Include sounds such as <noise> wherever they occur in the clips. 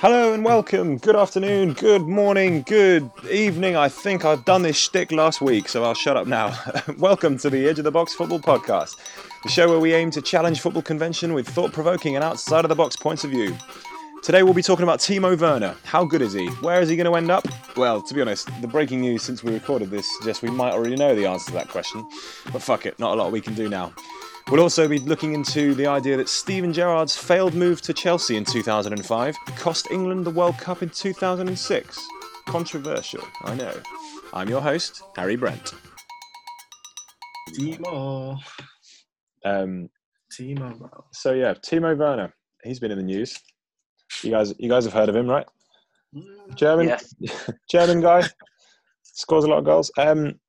Hello and welcome. Good afternoon, good morning, good evening. I think I've done this shtick last week, so I'll shut up now. <laughs> welcome to the Edge of the Box Football Podcast, the show where we aim to challenge football convention with thought provoking and outside of the box points of view. Today we'll be talking about Timo Werner. How good is he? Where is he going to end up? Well, to be honest, the breaking news since we recorded this suggests we might already know the answer to that question. But fuck it, not a lot we can do now. We'll also be looking into the idea that Steven Gerrard's failed move to Chelsea in 2005 cost England the World Cup in 2006. Controversial, I know. I'm your host, Harry Brent. Timo. Um, Timo. so yeah, Timo Werner. He's been in the news. You guys, you guys have heard of him, right? Mm, German, Yes. <laughs> German guy, scores a lot of goals. Um,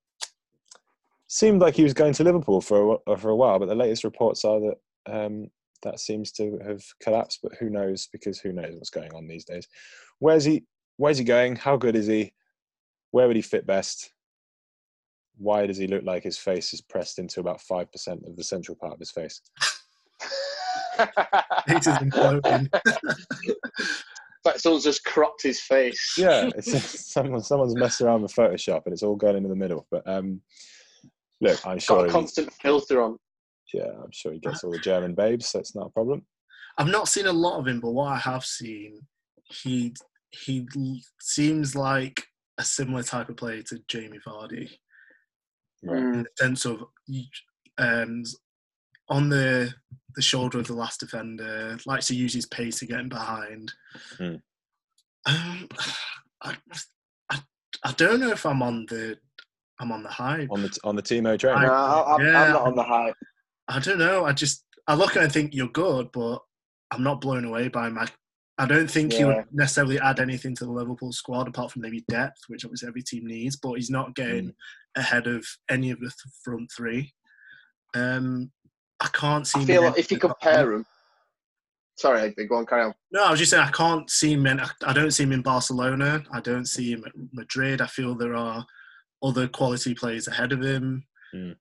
seemed like he was going to Liverpool for a, for a while, but the latest reports are that um, that seems to have collapsed. But who knows? Because who knows what's going on these days? Where's he? Where's he going? How good is he? Where would he fit best? Why does he look like his face is pressed into about five percent of the central part of his face? It is imploding. like someone's just cropped his face. Yeah, <laughs> it's <laughs> someone someone's messed around with Photoshop and it's all going into the middle. But um, look, I'm Got sure a he, constant filter on. yeah, I'm sure he gets all the German babes, so it's not a problem. I've not seen a lot of him, but what I have seen, he he seems like a similar type of player to Jamie Vardy Right. in the sense of um, on the the shoulder of the last defender, likes to use his pace to get him behind. Hmm. Um, I, I I don't know if I'm on the I'm on the hype. On the on the Timo train. I- No, I, I'm, yeah. I'm not on the hype. I don't know. I just I look and I think you're good, but I'm not blown away by him. I, I don't think he would necessarily add anything to the Liverpool squad apart from maybe depth, which obviously every team needs. But he's not getting Mm. ahead of any of the th- front three. Um, I can't see. I him feel like if you compare them. Sorry, Egby, go on, carry on. No, I was just saying I can't see him. In, I don't see him in Barcelona. I don't see him at Madrid. I feel there are other quality players ahead of him. Mm.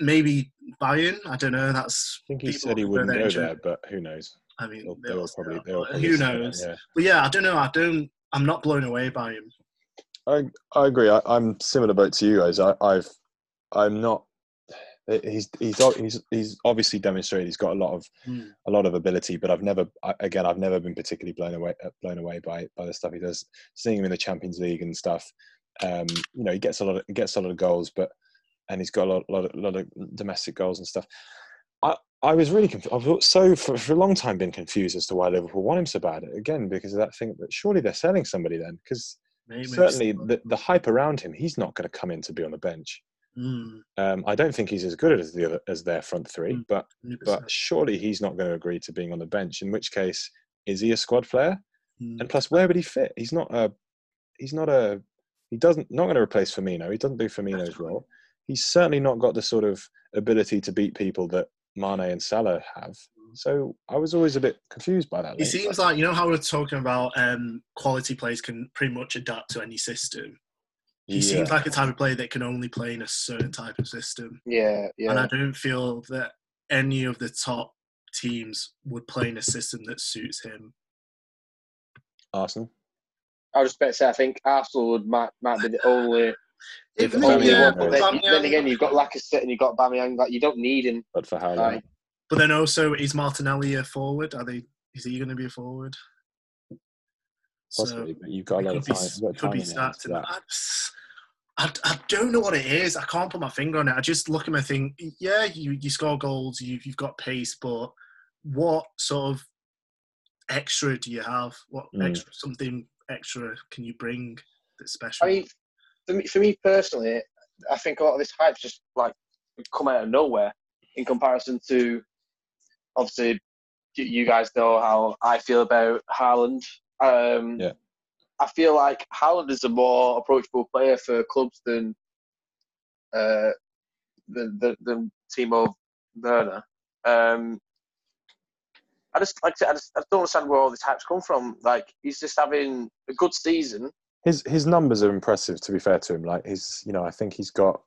Maybe Bayern. I don't know. That's I think he said he wouldn't go there, but who knows? I mean, They'll, they they'll probably, they'll probably who say that, knows? yeah. But yeah, I don't know. I don't. I'm not blown away by him. I I agree. I, I'm similar boat to you guys. I, I've I'm not. He's he's he's he's obviously demonstrated he's got a lot of Hmm. a lot of ability, but I've never I, again I've never been particularly blown away uh, blown away by by the stuff he does. Seeing him in the Champions League and stuff, um, you know, he gets a lot of he gets a lot of goals, but and he's got a lot lot of, lot of domestic goals and stuff. I I was really confused. I've so for, for a long time been confused as to why Liverpool want him so bad. Again, because of that thing. But surely they're selling somebody then, because certainly the, the hype around him, he's not going to come in to be on the bench. Mm, Um, I don't think he's as good as the other as their front three, Mm. but 100%. but surely he's not going to agree to being on the bench. In which case, is he a squad player? Mm. And plus, where would he fit? He's not a he's not a he doesn't not going to replace Firmino. He doesn't do Firmino's That's right. role. He's certainly not got the sort of ability to beat people that Mane and Salah have. So I was always a bit confused by that. It link. seems like you know how we're talking about um, quality players can pretty much adapt to any system. He seems like a type of player that can only play in a certain type of system, Yeah, yeah. and I don't feel that any of the top teams would play in a system that suits him. Arsenal. I was just about to say, I think Arsenal would might, might be the only, If the the only only yeah, one. But then, Aubameyang- then again, you've got Lacazette and you've got Bamiyang. Like, you don't need him. But for how long? Like, But then also, is Martinelli a forward? Are they? Is he going to be a forward? Possibly, but you've got a lot of be, time. you've could time be in your hands stacked. for in that. that. I, I don't know what it is. I can't put my finger on it. I just look at him and think, yeah, you, you score goals, you've, you've got pace, but what sort of extra do you have? What Mm. extra something extra can you bring that's special? I mean, for me, for me personally, I think a lot of this hype's just like come out of nowhere in comparison to obviously you- you guys know how I feel about Haaland. Um, Yeah. I feel like Haaland is a more approachable player for clubs than uh, than, than, than Timo Werner. Um, I just like I, I just I don't understand where all this hype's come from. Like he's just having a good season. His his numbers are impressive. To be fair to him, like his you know I think he's got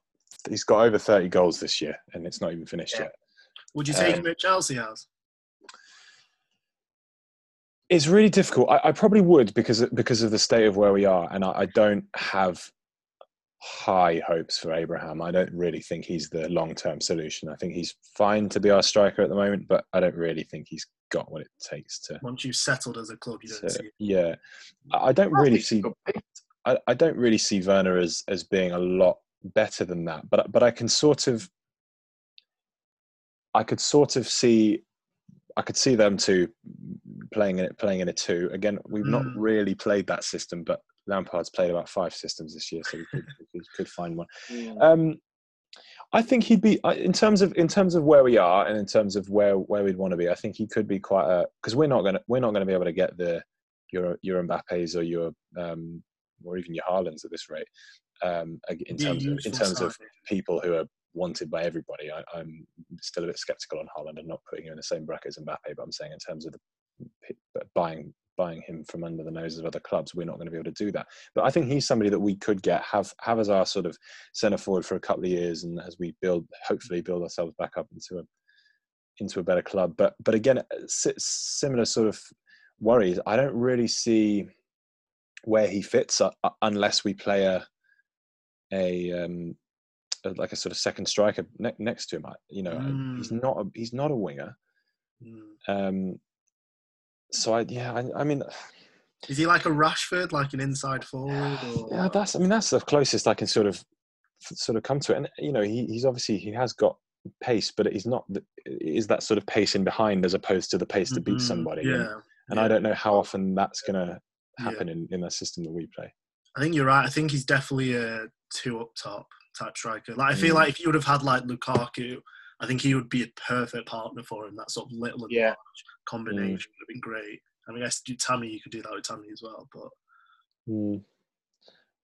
he's got over thirty goals this year, and it's not even finished Yeah. yet. Would you take um, him at Chelsea as? It's really difficult. I, I, probably would because because of the state of where we are, and I, I, don't have high hopes for Abraham. I don't really think he's the long term solution. I think he's fine to be our striker at the moment, but I don't really think he's got what it takes to. Once you've settled as a club, you don't to, see. It. Yeah, I don't really see. I, I don't really see Werner as as being a lot better than that, but but I can sort of. I could sort of see I could see them two playing in it, playing in a two. Again, we've mm. not really played that system, but Lampard's played about five systems this year, so we could, we could find one. Yeah. Um, I think he'd be in terms of in terms of where we are and in terms of where where we'd want to be. I think he could be quite a because we're not gonna we're not gonna be able to get the your your Mbappe's or your um, or even your Haalands at this rate um, in terms yeah, of in terms of people who are wanted by everybody. I, am still a bit skeptical on Haaland and not putting him in the same bracket as Mbappe, but I'm saying in terms of the, buying buying him from under the noses of other clubs, we're not going to be able to do that. But I think he's somebody that we could get have have as our sort of centre forward for a couple of years, and as we build, hopefully, build ourselves back up into a into a better club. But but again, similar sort of worries. I don't really see where he fits uh, unless we play a a um, like a sort of second striker ne- next to him. You know, mm. he's not a, he's not a winger. Mm. Um, so I yeah I, I, mean. Is he like a Rashford, like an inside forward? Or? Yeah, that's I mean that's the closest I can sort of sort of come to it. And you know, he, he's obviously he has got pace, but he's not is that sort of pace in behind as opposed to the pace to beat mm-hmm. somebody. Yeah. And, and yeah. I don't know how often that's going to happen yeah. in, in the system that we play. I think you're right. I think he's definitely a two up top type striker. Like I feel mm. like if you would have had like Lukaku, I think he would be a perfect partner for him. That sort of little and yeah. large combination mm. would have been great. I mean, I guess Tammy, you could do that with Tammy as well, but. Mm.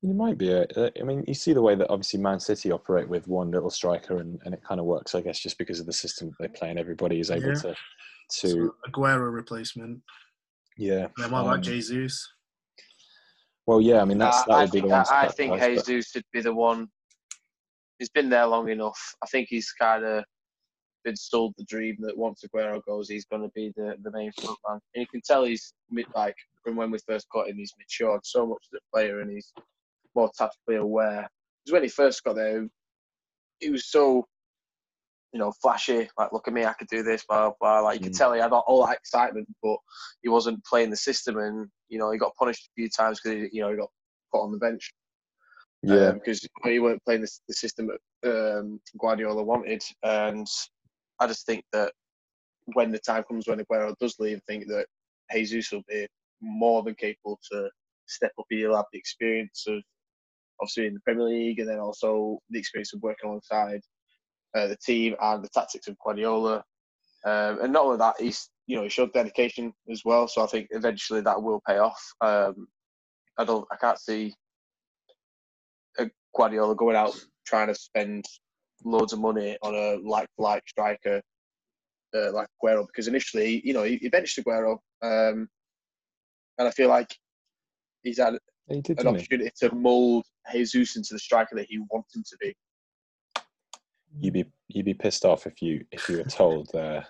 You might be. A, I mean, you see the way that obviously Man City operate with one little striker, and, and it kind of works. I guess just because of the system they play, and everybody is able yeah. to to so Aguero replacement. Yeah. And then what about um, Jesus? Well, yeah. I mean, that's that uh, would be think, the one. I, I think Jesus should be the one he's been there long enough. I think he's kind of sold the dream that once Aguero goes, he's going to be the, the main front man. And you can tell he's like from when we first got him, he's matured so much as a player and he's more tactically aware. Because when he first got there, he was so you know flashy. Like, look at me, I could do this, blah blah. Like you mm. could tell he had all that excitement, but he wasn't playing the system, and you know he got punished a few times because you know he got put on the bench. Yeah, um, because he weren't playing the, the system that um, Guardiola wanted, and I just think that when the time comes when Aguero does leave, I think that Jesus will be more than capable to step up. He'll have the experience of obviously in the Premier League, and then also the experience of working alongside uh, the team and the tactics of Guardiola. Um, and not only that, he's you know he showed dedication as well. So I think eventually that will pay off. Um, I don't, I can't see Guardiola going out trying to spend loads of money on a like-like striker uh, like Aguero because initially, you know, he, he benched Aguero, um, and I feel like he's had he did, an opportunity he? to mould Jesus into the striker that he wants him to be. You'd be you'd be pissed off if you if you were told, uh,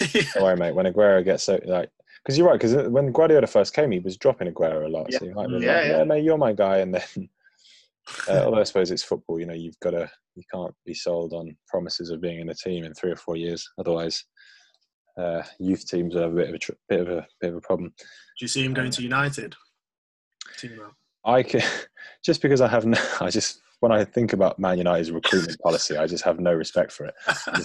yeah. <laughs> "Don't worry, mate. When Aguero gets so like." Because you're right. Because when Guardiola first came, he was dropping Aguero a lot. Yeah. So you might be yeah, like, yeah. yeah, mate, you're my guy. And then uh, although I suppose it's football, you know, you've got to you can't be sold on promises of being in a team in three or four years. Otherwise, uh, youth teams have a bit of a tr- bit of a bit of a problem. Do you see him going to United? I can <laughs> just because I have no, I just when I think about Man United's recruitment policy, I just have no respect for it.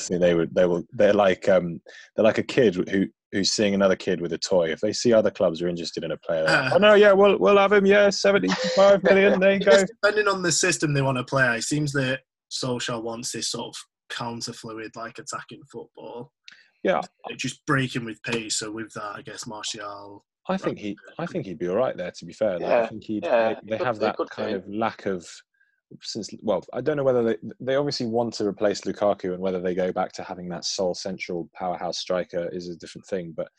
<laughs> they would, they will, they're like, um, they're like a kid who who's seeing another kid with a toy. If they see other clubs are interested in a player, uh, oh no, yeah, we'll we'll have him. Yeah, seventy-five million. There you <laughs> go. Depending on the system they want to play, it seems that Solskjaer wants this sort of counter fluid, like attacking football. Yeah, just breaking with pace. So with that, I guess Martial. I think he, I think he'd be all right there. To be fair, yeah, I think he'd. Yeah, they, they have that kind of lack of since well, I don't know whether they they obviously want to replace Lukaku and whether they go back to having that sole central powerhouse striker is a different thing. But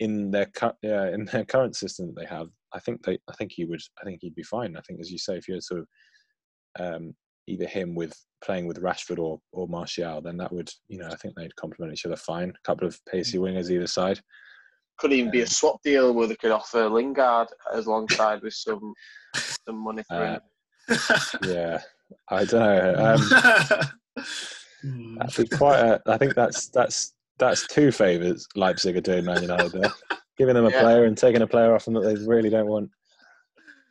in their yeah in their current system that they have, I think they I think he would I think he'd be fine. I think as you say, if you're sort of um, either him with playing with Rashford or or Martial, then that would you know I think they'd complement each other fine. A couple of pacey mm. wingers either side. could even be a um, swap deal where they could offer Lingard as alongside with some <laughs> some money for him. Uh, Yeah, I don't know. Um, Hmm. quite. A, I think that's that's that's two favours Leipzig are doing Man United there, giving them a Yeah. player and taking a player off them that they really don't want.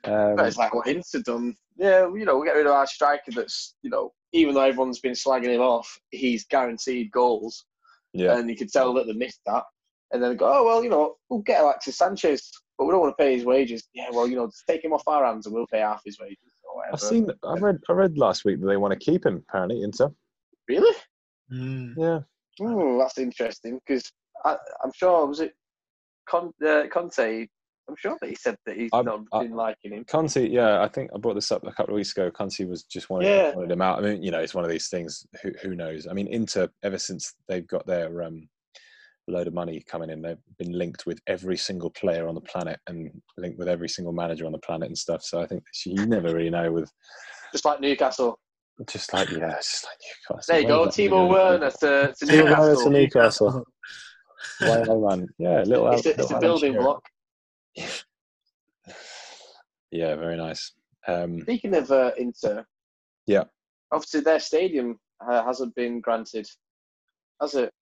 Um, But it's like what Inter done. Yeah, you know, we get rid of our striker. That's you know, even though everyone's been slagging him off, he's guaranteed goals, yeah, and you could tell that they missed that. And then go, oh well, you know, we'll get Alexis Sanchez, but we don't want to pay his wages. Yeah, well, you know, just take him off our hands, and we'll pay half his wages or whatever. I've seen. I read. I read last week that they want to keep him. Apparently, Inter. Really? Hmm. Yeah, Hmm, that's interesting because I'm sure was it Con, uh, Conte. I'm sure that he said that he's I'm- not I- been liking him. Conte. Yeah, I think I brought this up a couple of weeks ago. Conte was just wanted, Yeah. wanted him out. I mean, you know, it's one of these things. Who who knows? I mean, Inter ever since they've got their um, load of money coming in, they've been linked with every single player on the planet and linked with every single manager on the planet and stuff. So I think you never really know with Just like Newcastle. just like yeah, just like Newcastle. There you Where go, did that Timo go? Werner to, to Timo Werner to Newcastle. Newcastle. Why no man? Yeah, little. It's a, little it's a building Shearer. block. Yeah, very nice. Um, Speaking of uh, Inter, Yeah. obviously their stadium uh, hasn't been granted, has it?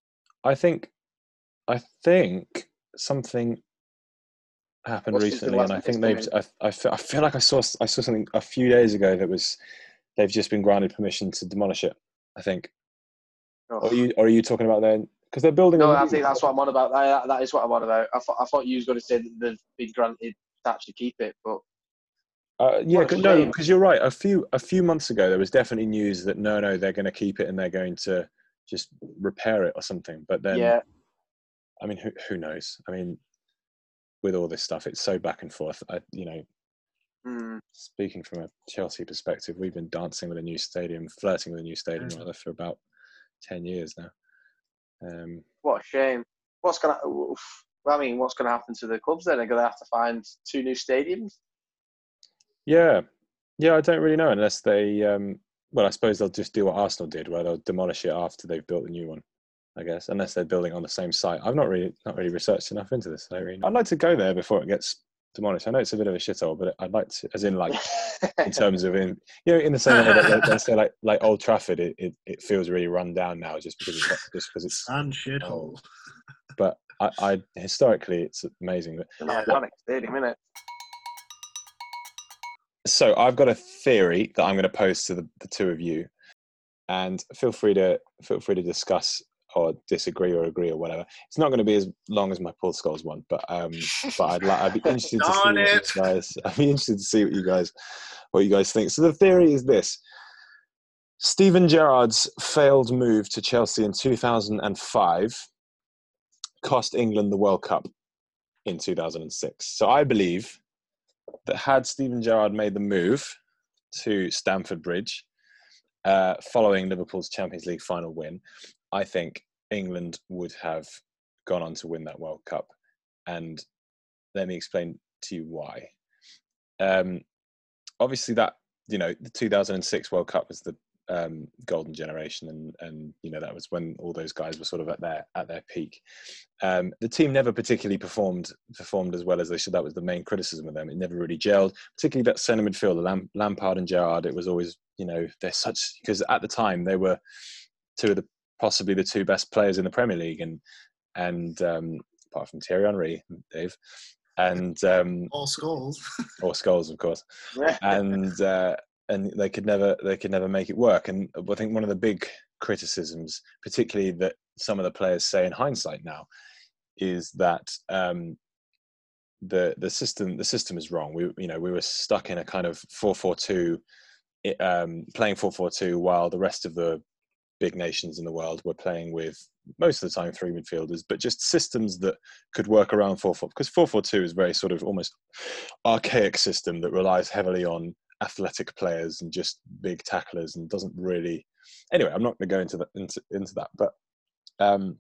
I think, I think something happened What's recently, and I think they've. I, I, feel, I feel like I saw I saw something a few days ago that was they've just been granted permission to demolish it. I think. Or are you, or are you talking about then? Because they're building. no, I think that's what I'm on about. That, that is what I'm on about. I, thought I thought you was going to say that they've been granted to actually keep it, but Uh, yeah, no, because you're right. A few a few months ago, there was definitely news that no, no, they're going to keep it and they're going to just repair it or something. But then, yeah, I mean, who who knows? I mean, with all this stuff, it's so back and forth. I, you know, mm, speaking from a Chelsea perspective, we've been dancing with a new stadium, flirting with a new stadium Mm. rather for about ten years now. Um, what a shame. What's to? Well, I mean, what's going to happen to the clubs then? They're going to have to find two new stadiums. yeah, yeah, I don't really know unless they. Um, well, I suppose they'll just do what Arsenal did, where they'll demolish it after they've built the new one. I guess, unless they're building on the same site. I've not really, not really researched enough into this. I really, I'd like to go there before it gets demolished. I know it's a bit of a shithole, but I'd like to, as in like in <laughs> terms of in you know in the same way that they, they say like like Old Trafford, it, it, it feels really run down now just because it's just because it's. And <laughs> shithole. But I, I historically it's amazing. But It's an iconic stadium, isn't it? so I've got a theory that I'm going to pose to the, the two of you, and feel free to feel free to discuss or disagree or agree or whatever. It's not going to be as long as my Paul Scholes one, but um, but I'd like I'd be <laughs> interested to see what you guys. <laughs> I'd be interested to see what you guys what you guys think. So the theory is this: Steven Gerrard's failed move to Chelsea in 2005 cost England the World Cup in 2006. So I believe that had Steven Gerrard made the move to Stamford Bridge uh, following Liverpool's Champions League final win, I think England would have gone on to win that World Cup. And let me explain to you why. Um, obviously, that you know the 2006 World Cup was the um, golden generation, and and you know that was when all those guys were sort of at their at their peak. Um, the team never particularly performed performed as well as they should. That was the main criticism of them. It never really gelled, particularly that centre midfield, Lam- Lampard and Gerrard. It was always you know they're such because at the time they were two of the possibly the two best players in the Premier League, and and um, apart from Thierry Henry, Dave, and um, Paul Scholes. or Scholes, of course and uh, and they could never they could never make it work. And I think one of the big criticisms, particularly that some of the players say in hindsight now, is that um, the the system the system is wrong. We you know we were stuck in a kind of four four two, um, playing four four two while the rest of the big nations in the world were playing with most of the time three midfielders, but just systems that could work around four four because four four two is very sort of almost archaic system that relies heavily on athletic players and just big tacklers and doesn't really anyway i'm not going to go into that into, into that but um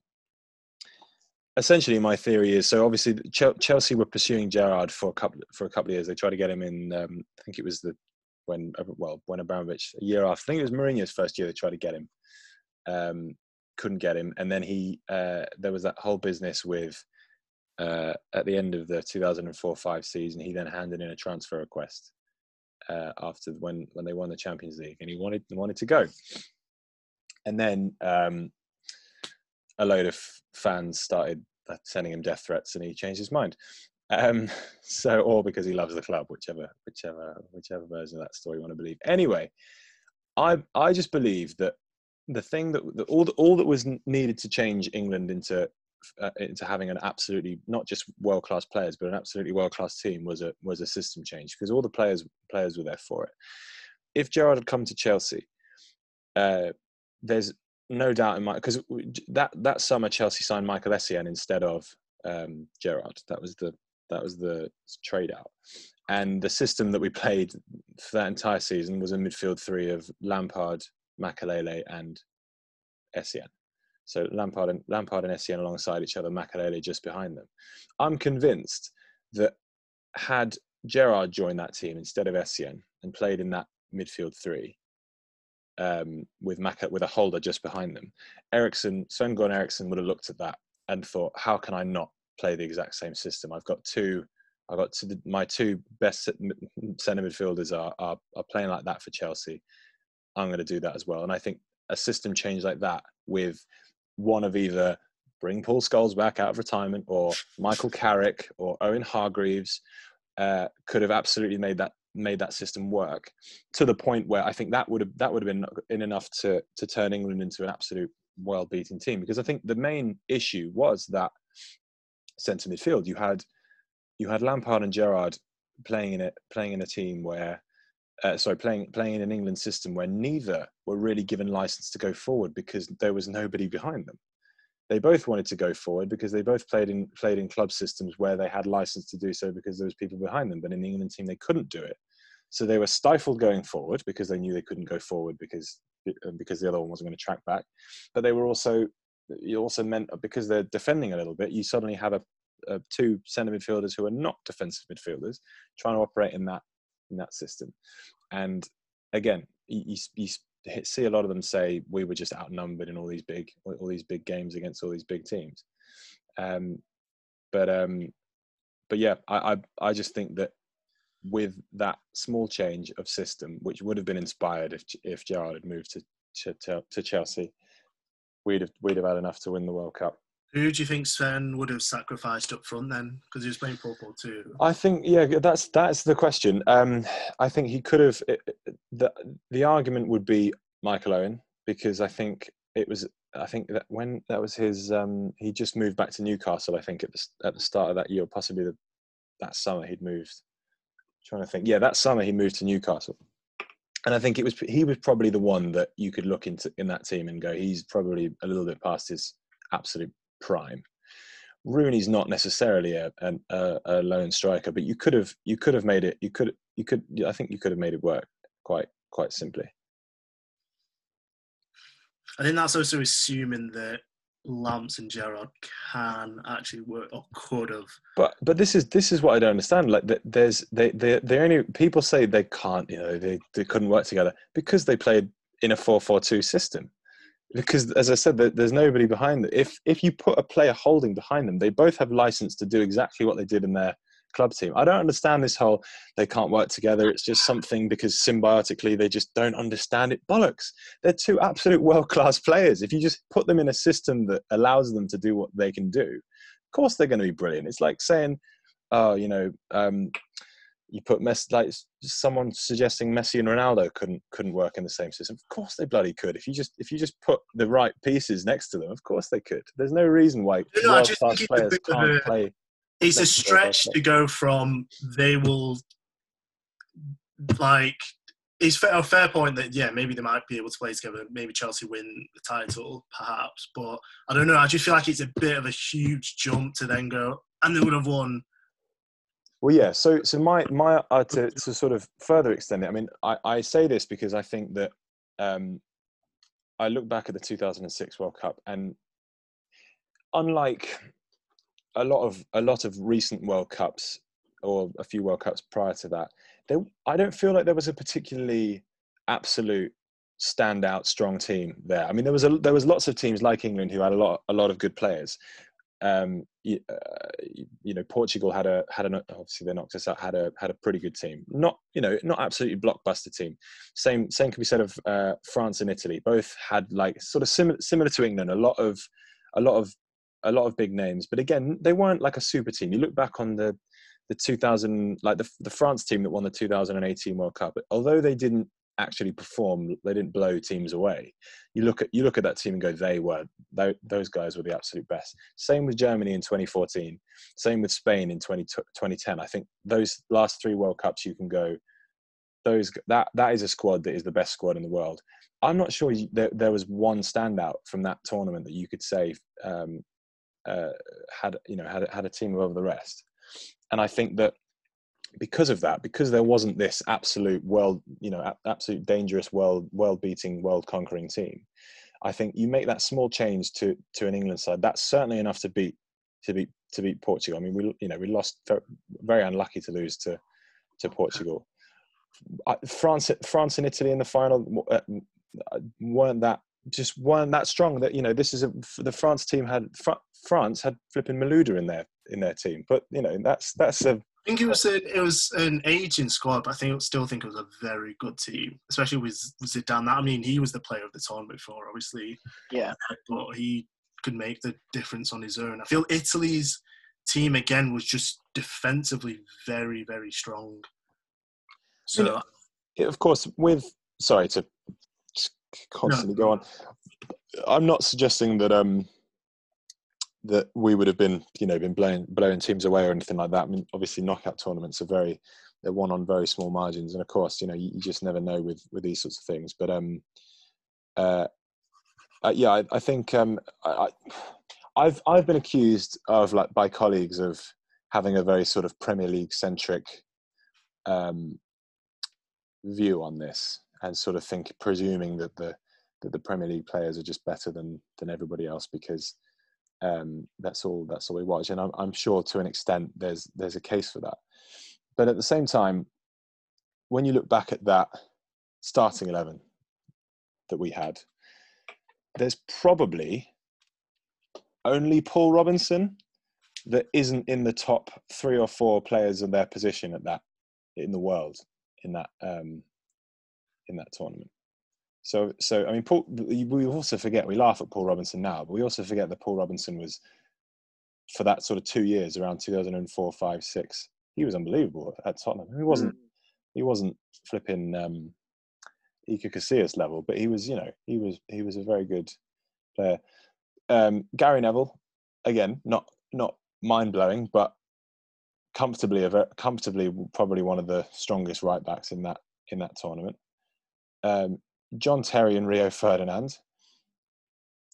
essentially my theory is so obviously chelsea were pursuing gerrard for a couple for a couple of years. They tried to get him in um, i think it was the when well when abramovich a year after i think it was Mourinho's first year they tried to get him um couldn't get him and then he uh there was that whole business with uh, at the end of the 2004-5 season, he then handed in a transfer request uh, after when when they won the Champions League, and he wanted wanted to go. And then um, a load of fans started uh, sending him death threats, and he changed his mind. Um, <laughs> so, or because he loves the club, whichever, whichever, whichever version of that story you want to believe. Anyway, I I just believe that the thing that, that all the, all that was needed to change England into uh, into having an absolutely not just world class players, but an absolutely world class team was a was a system change because all the players players were there for it. If Gerrard had come to Chelsea, uh, there's no doubt in my because that that summer Chelsea signed Michael Essien instead of um, Gerrard. That was the that was the trade out, and the system that we played for that entire season was a midfield three of Lampard, Makelele, and Essien. So Lampard and Lampard and Essien alongside each other, Makelele just behind them. I'm convinced that had Gerrard joined that team instead of Essien and played in that midfield three, um, with Mac- with a holder just behind them, Eriksson, Sven Goran Eriksson would have looked at that and thought, how can I not play the exact same system? I've got two, I've got two, my two best centre midfielders are, are are playing like that for Chelsea. I'm going to do that as well, and I think a system change like that with one of either bring Paul Scholes back out of retirement or Michael Carrick or Owen Hargreaves uh, could have absolutely made that made that system work to the point where I think that would have that would have been in enough to to turn England into an absolute world beating team. Because I think the main issue was that centre midfield. You had you had Lampard and Gerrard playing in it playing in a team where uh, sorry playing playing in an England system where neither were really given license to go forward because there was nobody behind them they both wanted to go forward because they both played in played in club systems where they had license to do so because there was people behind them. But in the England team, they couldn't do it, so they were stifled going forward because they knew they couldn't go forward because uh, because the other one wasn't going to track back. But they were also you also meant because they're defending a little bit, you suddenly have a, a two centre midfielders who are not defensive midfielders trying to operate in that in that system, and again, you, you, see a lot of them say we were just outnumbered in all these big all these big games against all these big teams. Um, but um, but yeah, I, I I just think that with that small change of system, which would have been inspired if if Gerrard had moved to to, to Chelsea, we'd have we'd have had enough to win the World Cup. Who do you think Sven would have sacrificed up front then? Because he was playing 4 4 2. I think, yeah, that's that's the question. Um, I think he could have. It, the The argument would be Michael Owen because I think it was. I think that when that was his, um, he just moved back to Newcastle. I think at the at the start of that year, possibly the, that summer he'd moved. I'm trying to think, yeah, that summer he moved to Newcastle, and I think it was he was probably the one that you could look into in that team and go, he's probably a little bit past his absolute prime. Rooney's not necessarily a, a, a lone striker, but you could have you could have made it. You could you could I think you could have made it work quite quite simply. I think that's also assuming that Lamps and Gerrard can actually work or could have. But but this is this is what I don't understand. Like there's they they they only people say they can't you know they they couldn't work together because they played in a four four two system because as I said, there's nobody behind them. If if you put a player holding behind them, they both have license to do exactly what they did in their club team. I don't understand this whole they can't work together. It's just something because symbiotically they just don't understand it. Bollocks! They're two absolute world class players. If you just put them in a system that allows them to do what they can do, of course they're going to be brilliant. It's like saying, oh, you know. Um, you put Messi, like someone suggesting Messi and Ronaldo couldn't couldn't work in the same system. Of course they bloody could. If you just if you just put the right pieces next to them, of course they could. There's no reason why no, world class players can't a, play. It's a stretch to go from they will like. It's fair, a fair point that yeah maybe they might be able to play together. Maybe Chelsea win the title, perhaps. But I don't know. I just feel like it's a bit of a huge jump to then go and they would have won well, yeah. So, so my my uh, to to sort of further extend it. I mean, I, I say this because I think that um, I look back at the 2006 World Cup, and unlike a lot of a lot of recent World Cups or a few World Cups prior to that, there I don't feel like there was a particularly absolute standout strong team there. I mean, there was a there was lots of teams like England who had a lot a lot of good players, um, you, uh, you, know, Portugal had a had an obviously they knocked us out. Had a had a pretty good team. Not you know not absolutely blockbuster team. Same same can be said of uh, France and Italy. Both had like sort of similar similar to England. A lot of a lot of a lot of big names, but again, they weren't like a super team. You look back on the the 2000 like the the France team that won the 2018 World Cup. Although they didn't actually perform, they didn't blow teams away. You look at you look at that team and go, they were those guys were the absolute best. Same with Germany in 2014. Same with Spain in 20, 2010. I think those last three World Cups, you can go. Those that that is a squad that is the best squad in the world. I'm not sure you, there, there was one standout from that tournament that you could say um, uh, had you know had had a team above the rest. And I think that because of that, because there wasn't this absolute world, you know, absolute dangerous world, world beating, world conquering team, I think you make that small change to to an England side. That's certainly enough to beat to beat to beat Portugal. I mean, we you know we lost very unlucky to lose to to Portugal. France France and Italy in the final uh, weren't that just weren't that strong. That you know this is a the France team had France had flipping Malouda in their in their team, but you know that's that's a think it was a, it was an aging squad, but I think still think it was a very good team, especially with Zidane. That I mean, he was the player of the tournament before, obviously. Yeah. But he could make the difference on his own. I feel Italy's team again was just defensively very very strong. So, you know, of course, with sorry to constantly no. go on. I'm not suggesting that um that we would have been, you know, been blowing blowing teams away or anything like that. I mean, obviously, knockout tournaments are very they're won on very small margins, and of course, you know, you, you just never know with with these sorts of things. But um, uh, uh yeah, I, I think um, I, I've I've been accused of like by colleagues of having a very sort of Premier League centric um, view on this, and sort of think presuming that the that the Premier League players are just better than than everybody else because um, that's all that's all we watch and I'm, I'm sure to an extent there's there's a case for that. But at the same time when you look back at that starting 11 that we had there's probably only paul robinson that isn't in the top three or four players of their position at that in the world in that um, in that tournament so, so I mean, Paul. We also forget we laugh at Paul Robinson now, but we also forget that Paul Robinson was for that sort of two years around 2004, five, six. He was unbelievable at Tottenham. He wasn't. Mm. He wasn't flipping um, Iker Casillas level, but he was. You know, he was. He was a very good player. Um, Gary Neville, again, not not mind blowing, but comfortably, a very, comfortably, probably one of the strongest right backs in that in that tournament. Um, John Terry and Rio Ferdinand,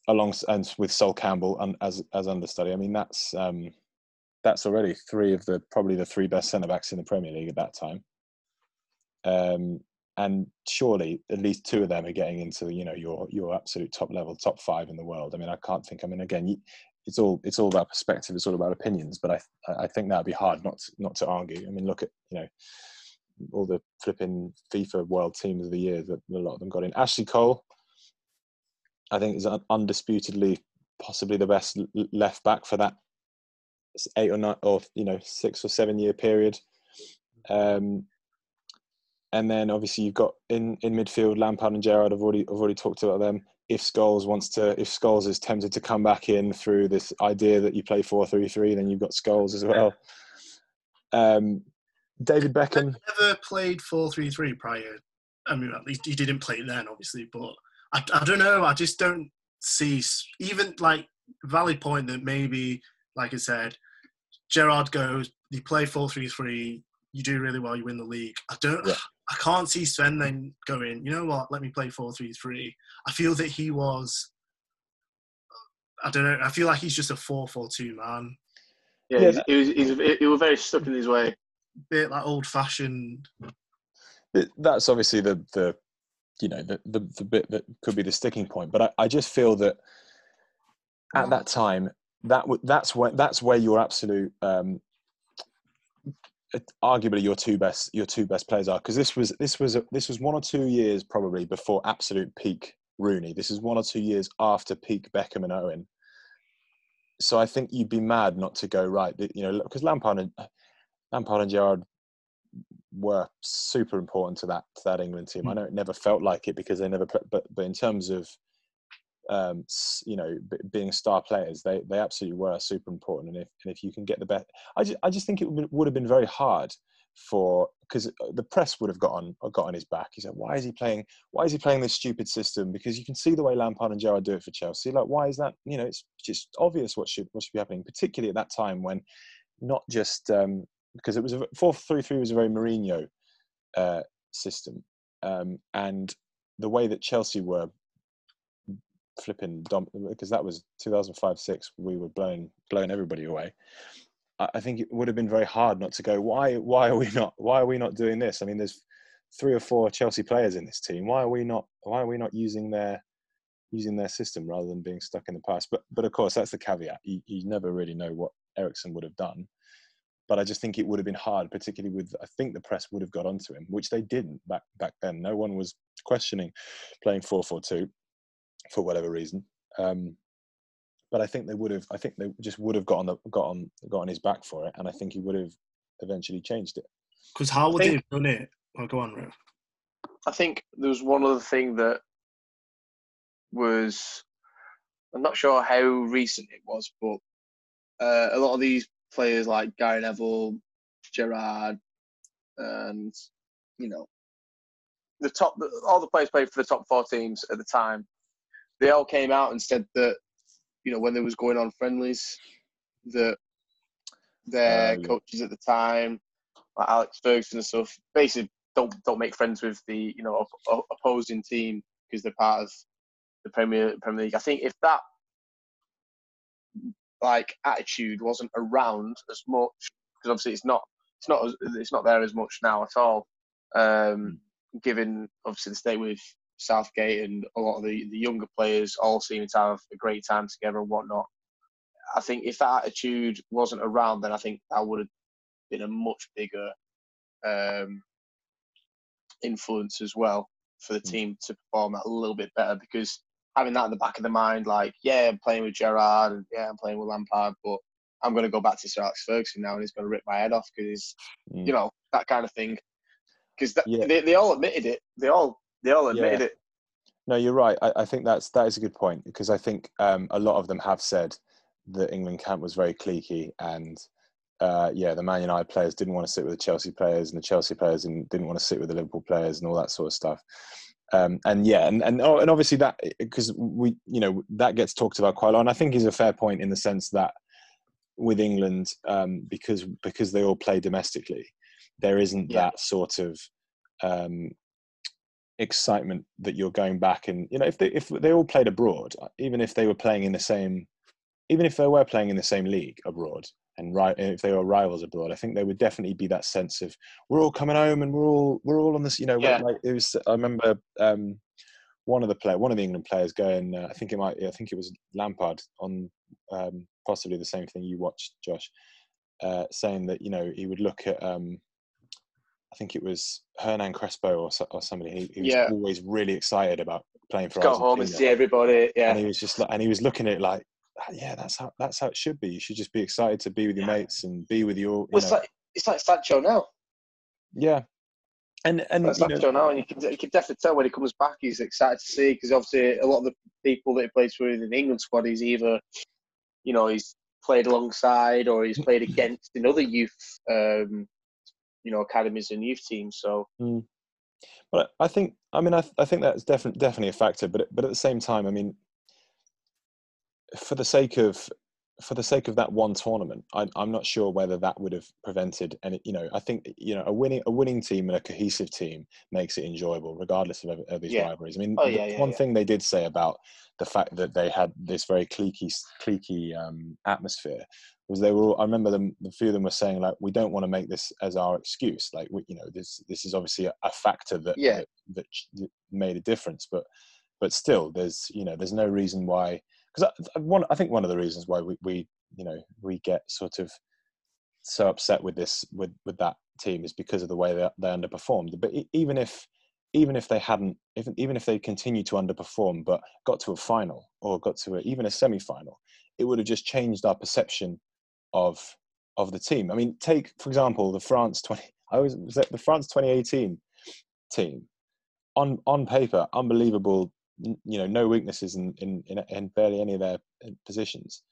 along and with Sol Campbell as as understudy. I mean, that's um, that's already three of the probably the three best centre backs in the Premier League at that time. Um, and surely at least two of them are getting into you know your your absolute top level, top five in the world. I mean, I can't think. I mean, again, it's all it's all about perspective. It's all about opinions. But I I think that'd be hard not to, not to argue. I mean, look at you know all the flipping FIFA World Teams of the Year that a lot of them got in. Ashley Cole, I think, is undisputedly possibly the best left back for that eight or nine or you know six or seven year period. Um, and then obviously you've got in, in midfield Lampard and Gerrard. I've already I've already talked about them. If Scholes wants to, if Scholes is tempted to come back in through this idea that you play four three three, then you've got Scholes as well. Um, David Beckham. Never played four three three prior. I mean, at least he didn't play then, obviously. But I, I don't know. I just don't see even like valid point that maybe, like I said, Gerrard goes. You play four three three. You do really well. You win the league. I don't. Yeah. I can't see Sven then going. You know what? Let me play four three three. I feel that he was. I don't know. I feel like he's just a four four two man. Yeah, yeah. He, was, he, was, he was very stuck in his way bit like old fashioned. That's obviously the the you know the, the the bit that could be the sticking point. But I, I just feel that at that time that that's where that's where your absolute um, arguably your two best your two best players are because this was this was a, this was one or two years probably before absolute peak Rooney. This is one or two years after peak Beckham and Owen. so I think you'd be mad not to go right. You know, because Lampard and Lampard and Gerrard were super important to that to that England team. I know it never felt like it because they never, but but in terms of um, you know b- being star players, they they absolutely were super important. And if and if you can get the best, I just I just think it would have been very hard for because uh, the press would have got on got on his back. He said, "Why is he playing? Why is he playing this stupid system?" Because you can see the way Lampard and Gerrard do it for Chelsea. Like, why is that? You know, it's just obvious what should what should be happening, particularly at that time when not just um, because it was a four three three was a very Mourinho uh, system, um, and the way that Chelsea were flipping dom- because that was 2005 6 we were blowing blowing everybody away I think it would have been very hard not to go. Why? Why are we not? Why are we not doing this? I mean, there's three or four Chelsea players in this team. Why are we not? Why are we not using their using their system rather than being stuck in the past? But but of course, that's the caveat. You, you never really know what Eriksson would have done. But I just think it would have been hard, particularly with I think the press would have got onto him, which they didn't back back then. No one was questioning playing four four two for whatever reason. Um, but I think they would have. I think they just would have got on the got on got on his back for it, and I think he would have eventually changed it. Because how would they have done it? Oh, go on, Ro. I think there was one other thing that was. I'm not sure how recent it was, but uh, a lot of these players like Gary Neville, Gerrard, and you know the top, all the players played for the top four teams at the time. They all came out and said that you know, when there was going on friendlies, that their uh, coaches at the time, like Alex Ferguson and stuff, basically don't don't make friends with the you know op- opposing team because they're part of the Premier Premier League. I think if that like attitude wasn't around as much, because obviously it's not it's not it's not there as much now at all. Um, hmm. given obviously the state with Southgate and a lot of the, the younger players all seeming to have a great time together and whatnot. I think if that attitude wasn't around, then I think that would have been a much bigger um, influence as well for the hmm. team to perform that a little bit better because having that in the back of the mind, like, yeah, I'm playing with Gerrard and yeah, I'm playing with Lampard, but I'm going to go back to Sir Alex Ferguson now and he's going to rip my head off because, mm. you know, that kind of thing. Because yeah. they, they all admitted it. They all they all admitted yeah. it. No, you're right. I, I, think that's that is a good point because I think um, a lot of them have said the England camp was very cliquey and uh, yeah, the Man United players didn't want to sit with the Chelsea players and the Chelsea players didn't want to sit with the Liverpool players and all that sort of stuff. Um, and yeah, and and, oh, and obviously that because we you know that gets talked about quite a lot, and I think is a fair point in the sense that with England um, because because they all play domestically, there isn't yeah. that sort of um, excitement that you're going back and you know if they if they all played abroad even if they were playing in the same even if they were playing in the same league abroad and right if they were rivals abroad i think there would definitely be that sense of we're all coming home and we're all we're all on this you know yeah. like it was i remember um one of the player one of the england players going uh, i think it might i think it was lampard on um possibly the same thing you watched josh uh saying that you know he would look at um I think it was Hernan Crespo or, or somebody. He, he was yeah. always really excited about playing for. Us. Go Argentina. home and see everybody. Yeah, and he was just like, and he was looking at it like, yeah, that's how that's how it should be. You should just be excited to be with your yeah. mates and be with your. You well, it's like it's like Sancho now. Yeah, and and like Sancho know, now, and you can you can definitely tell when he comes back, he's excited to see because obviously a lot of the people that he plays for in the England squad, he's either, you know, he's played alongside or he's played <laughs> against in other youth um, you know academies and youth teams. So, mm. but I think I mean I, I think that's definitely definitely a factor. But but at the same time, I mean, for the sake of for the sake of that one tournament, I, am not sure whether that would have prevented any. You know, I think you know a winning a winning team and a cohesive team makes it enjoyable, regardless of, of these yeah. rivalries. I mean, oh, yeah, yeah, one thing they did say about the fact that they had this very cliquey cliquey um, atmosphere was they were all, I remember them a few of them were saying like we don't want to make this as our excuse like we, you know this this is obviously a, a factor that, that, that made a difference but but still there's you know there's no reason why because I, I think one of the reasons why we, we you know we get sort of so upset with this with with that team is because of the way they, they underperformed but even if even if they hadn't if, even if they continued to underperform but got to a final or got to a, even a semi-final it would have just changed our perception of of the team. I mean, take for example the France twenty. I was, was the France twenty eighteen team on on paper unbelievable. You know, no weaknesses in in, in, in barely any of their uh, positions.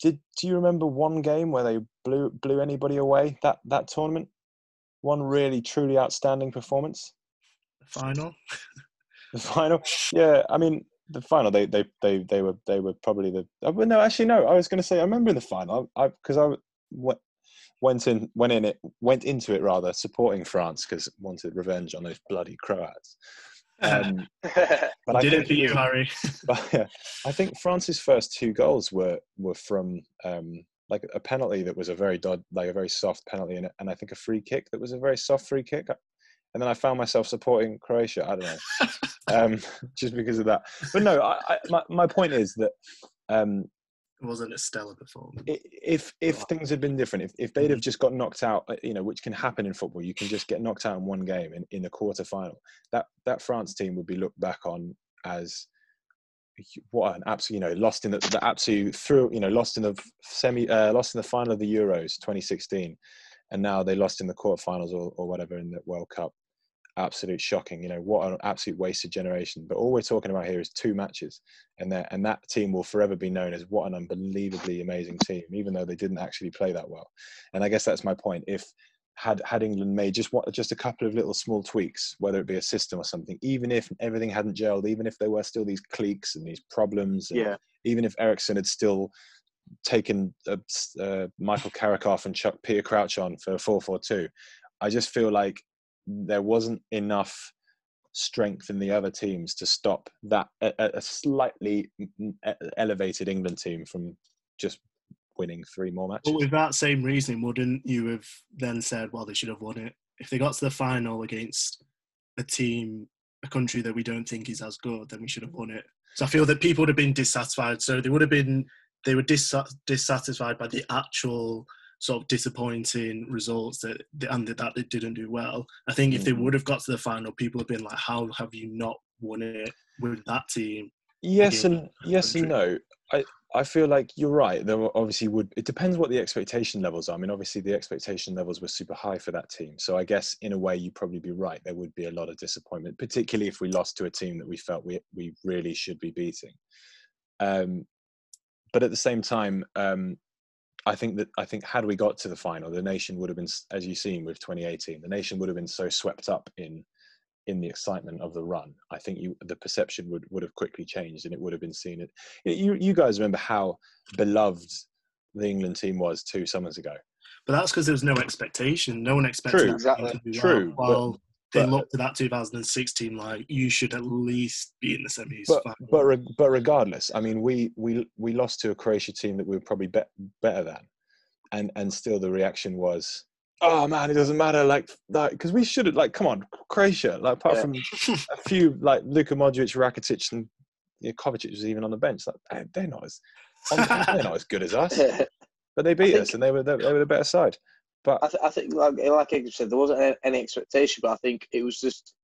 Did do you remember one game where they blew blew anybody away that that tournament? One really truly outstanding performance. The final. the final, yeah. I mean, the final they they they they were they were probably the. Uh, well, no, actually, no. I was going to say I remember the final. I because I, I went in went in it went into it rather supporting France because wanted revenge on those bloody Croats. Um, <laughs> but I did it for you, Harry. but, <laughs> yeah, I think France's first two goals were were from um, like a penalty that was a very dod, like a very soft penalty, and, and I think a free kick that was a very soft free kick. And then I found myself supporting Croatia. I don't know, <laughs> um, just because of that. But no, I, I, my my point is that um, it wasn't a stellar performance. If if things had been different, if, if they'd have just got knocked out, uh, you know, which can happen in football, you can just get knocked out in one game in, in a quarter final. That that France team would be looked back on as what an absolute, you know, lost in the, the absolute through, you know, lost in the semi, uh, lost in the final of the Euros 2016, and now they lost in the quarterfinals or, or whatever in the World Cup absolute shocking. You know, what an absolute wasted generation. But all we're talking about here is two matches, and that and that team will forever be known as what an unbelievably amazing team, even though they didn't actually play that well. And I guess that's my point. If had had England made just what just a couple of little small tweaks, whether it be a system or something, even if everything hadn't gelled, even if there were still these cliques and these problems, and yeah. even if Eriksson had still taken uh, uh, Michael Carrick off and chucked Peter Crouch on for 4-4-2, I just feel like there wasn't enough strength in the other teams to stop that a, a slightly elevated England team from just winning three more matches. But with that same reasoning, wouldn't you have then said, well, they should have won it? If they got to the final against a team, a country that we don't think is as good, then we should have won it. So I feel that people would have been dissatisfied. So they would have been, they were dissatisfied by the actual sort of disappointing results that and that it didn't do well. I think if they mm. would have got to the final, people have been like, "How have you not won it with that team?" Yes and yes and no. I I feel like you're right. There obviously would. It depends what the expectation levels are. I mean, obviously the expectation levels were super high for that team. So I guess in a way you'd probably be right. There would be a lot of disappointment, particularly if we lost to a team that we felt we we really should be beating. Um, but at the same time, um, I think that I think had we got to the final, the nation would have been, as you've seen with 2018, the nation would have been so swept up in in the excitement of the run. I think you, the perception would would have quickly changed, and it would have been seen. It, you you guys remember how beloved the England team was two summers ago. But that's because there was no expectation. No one expected True, exactly. True. Well, they but, looked at that 2016 like you should at least be in the semis. But but, re- but regardless, I mean, we we we lost to a Croatia team that we were probably be- better than, and and still the reaction was, oh man, it doesn't matter, like that because we should have like come on Croatia, like apart yeah. from <laughs> a few like Luka Modric, Rakitic, and you know, Kovacic was even on the bench. Like they're not as they're not as good as us, <laughs> but they beat think, us and they were they were the better side. But I, th- I think, like, like I said, there wasn't any expectation, but I think it was just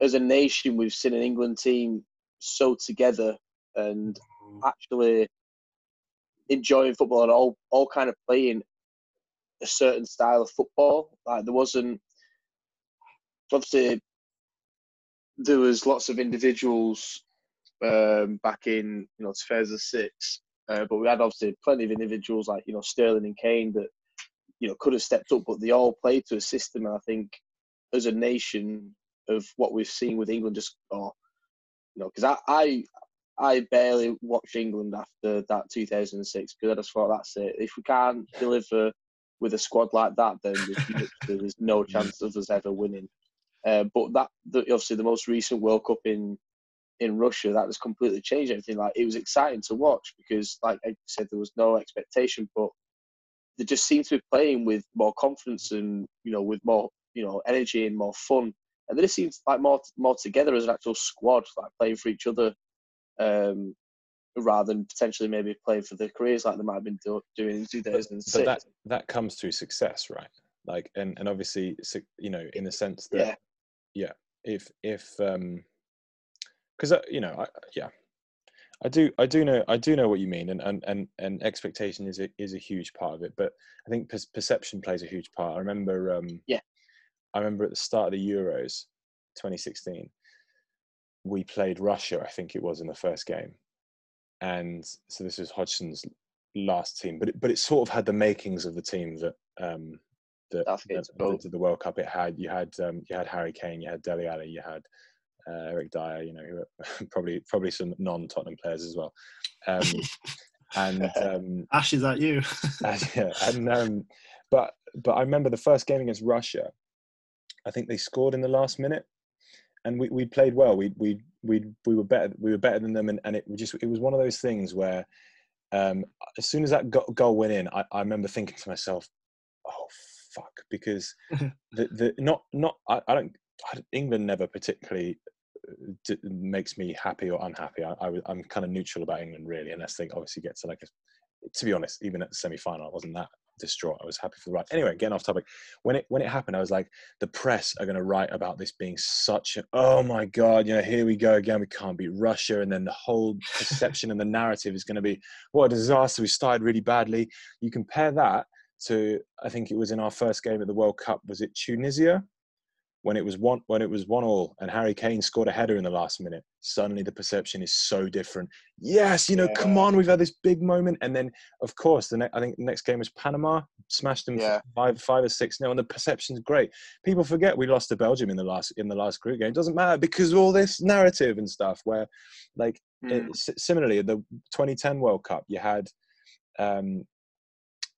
as a nation, we've seen an England team so together and mm. actually enjoying football and all, all kind of playing a certain style of football. Like there wasn't obviously there was lots of individuals um, back in you know 2006, uh, but we had obviously plenty of individuals like you know Sterling and Kane that you know could have stepped up, but they all played to a system. And I think as a nation of what we've seen with England, just oh, you know, because I, I I barely watched England after that 2006 because I just thought that's it. If we can't deliver with a squad like that, then there's no chance of us ever winning. Uh, but that the, obviously the most recent World Cup in in Russia that has completely changed everything. Like it was exciting to watch because, like I said, there was no expectation, but they just seem to be playing with more confidence and you know with more you know energy and more fun. And they just seem like more more together as an actual squad, like playing for each other, um, rather than potentially maybe playing for their careers like they might have been do, doing in 2006. But, but that that comes through success, right? Like and and obviously you know in the sense that yeah, yeah if if um because uh, you know I, yeah I do, I do know, I do know what you mean, and and and, and expectation is a is a huge part of it. But I think per- perception plays a huge part. I remember, um, Yeah. I remember at the start of the Euros, 2016, we played Russia. I think it was in the first game, and so this was Hodgson's last team, but it, but it sort of had the makings of the team that um, that, that, to that did the World Cup. It had you had um, you had Harry Kane, you had Dele Alli, you had uh, Eric Dier, you know, who are <laughs> probably probably some non-Tottenham players as well. Um, <laughs> and um, Ash, is that you? <laughs> and, yeah, and um, but but I remember the first game against Russia. I think they scored in the last minute, and we, we played well. We we we we were better. We were better than them, and, and it just it was one of those things where, um, as soon as that go- goal went in, I, I remember thinking to myself, "Oh fuck," because the the not not I, I don't England never particularly d- makes me happy or unhappy. I, I am kind of neutral about England really, unless they obviously get to like a. To be honest, even at the semi final, I wasn't that distraught. I was happy for the right. Anyway, getting off topic. When it when it happened, I was like, the press are going to write about this being such a oh my god, you know, here we go again. We can't beat Russia, and then the whole perception and the narrative is going to be what a disaster. We started really badly. You compare that to I think it was in our first game at the World Cup. Was it Tunisia? When it was one when it was one all and Harry Kane scored a header in the last minute, suddenly the perception is so different. Yes, you know, come on, we've had this big moment, and then of course the ne- I think the next game was Panama, smashed them Yeah. five five or six nil, and the perception's great. People forget we lost to Belgium in the last in the last group game. It doesn't matter because of all this narrative and stuff. Where like Mm. s- similarly, the 2010 World Cup, you had um,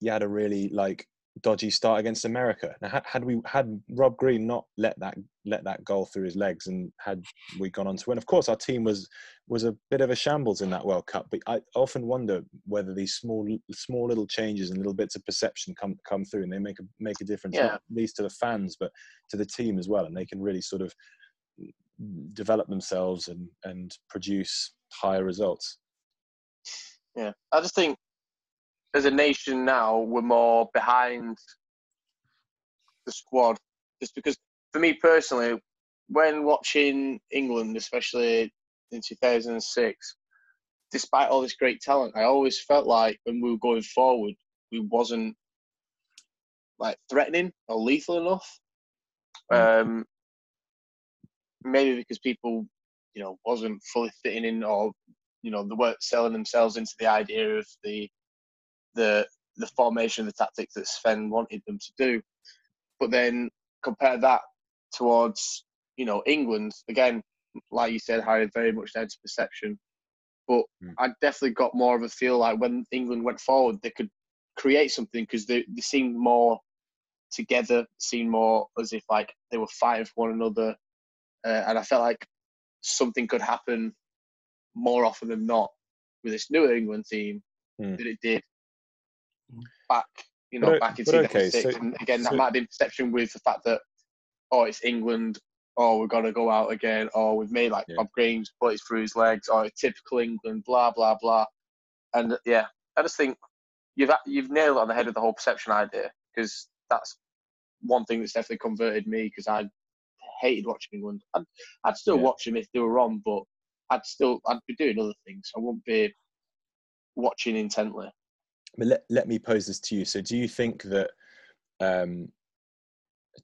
you had a really like dodgy start against America. Now, had, had we had Rob Green not let that let that goal through his legs, and had we gone on to win, of course, our team was was a bit of a shambles in that World Cup. But I often wonder whether these small small little changes and little bits of perception come come through, and they make a make a difference, Yeah. not at least to the fans, but to the team as well, and they can really sort of develop themselves and and produce higher results. Yeah, I just think as a nation now we're more behind the squad, just because for me personally, when watching England, especially in 2006, despite all this great talent, I always felt like when we were going forward, we wasn't like threatening or lethal enough. Um, maybe because people, you know, wasn't fully fitting in or you know, they weren't selling themselves into the idea of the the the formation, the tactics that Sven wanted them to do. But then compare that towards, you know, England again, like you said, Harry, very much down to perception. But Mm. I definitely got more of a feel like when England went forward, they could create something because they, they seemed more together, seemed more as if like they were fighting for one another. Uh, and I felt like something could happen more often than not with this new England team Hmm. than it did. Back, you know, o- back in but okay, 2006. so- and again, so- that might have been perception with the fact that, oh, it's England, oh, we've got to go out again, or we've made like Yeah. Bob Green's put it through his legs, or it's typical England, blah, blah, blah. And yeah, I just think you've you've nailed it on the head of the whole perception idea because that's one thing that's definitely converted me because I hated watching England. I'd, I'd still Yeah. watch them if they were on, but I'd still I'd be doing other things. I wouldn't be watching intently. But let, let me pose this to you. So, do you think that um,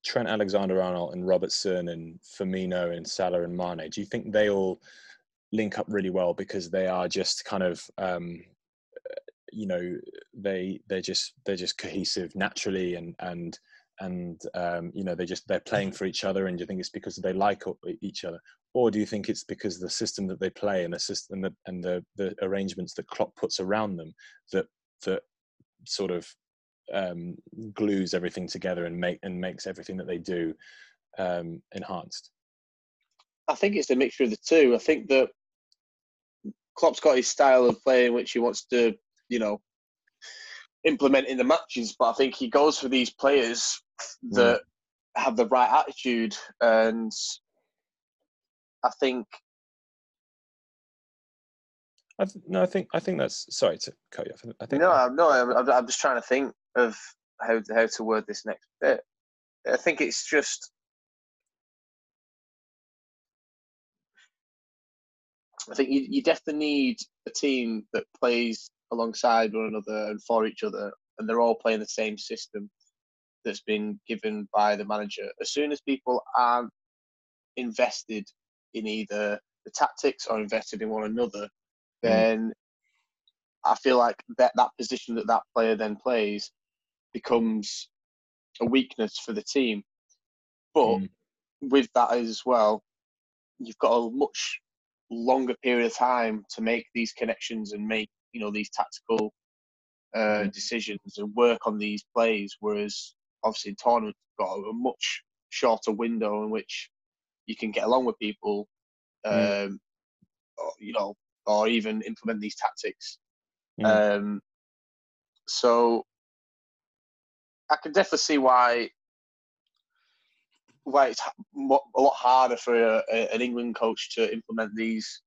Trent Alexander Arnold and Robertson and Firmino and Salah and Mane, do you think they all link up really well because they are just kind of, um, you know, they they're just they're just cohesive naturally and and and um, you know they just they're playing for each other and do you think it's because they like each other or do you think it's because the system that they play and the system that, and the the arrangements that Klopp puts around them that that sort of um, glues everything together and make and makes everything that they do um, enhanced. I think it's a mixture of the two. I think that Klopp's got his style of play in which he wants to, you know, implement in the matches. But I think he goes for these players that have the right attitude, and I think I th- no, I think I think that's sorry to cut you off. I think no, no, I'm- I'm just trying to think of how how to word this next bit. I think it's just. I think you, you definitely need a team that plays alongside one another and for each other, and they're all playing the same system that's been given by the manager. As soon as people aren't invested in either the tactics or invested in one another, then I feel like that that position that that player then plays becomes a weakness for the team. But Mm. with that as well, you've got a much longer period of time to make these connections and make you know these tactical uh, Mhm. decisions and work on these plays. Whereas obviously in tournaments, got a much shorter window in which you can get along with people, Mm. um, or, you know, or even implement these tactics. Um, so I can definitely see why why it's a lot harder for a, a, an England coach to implement these.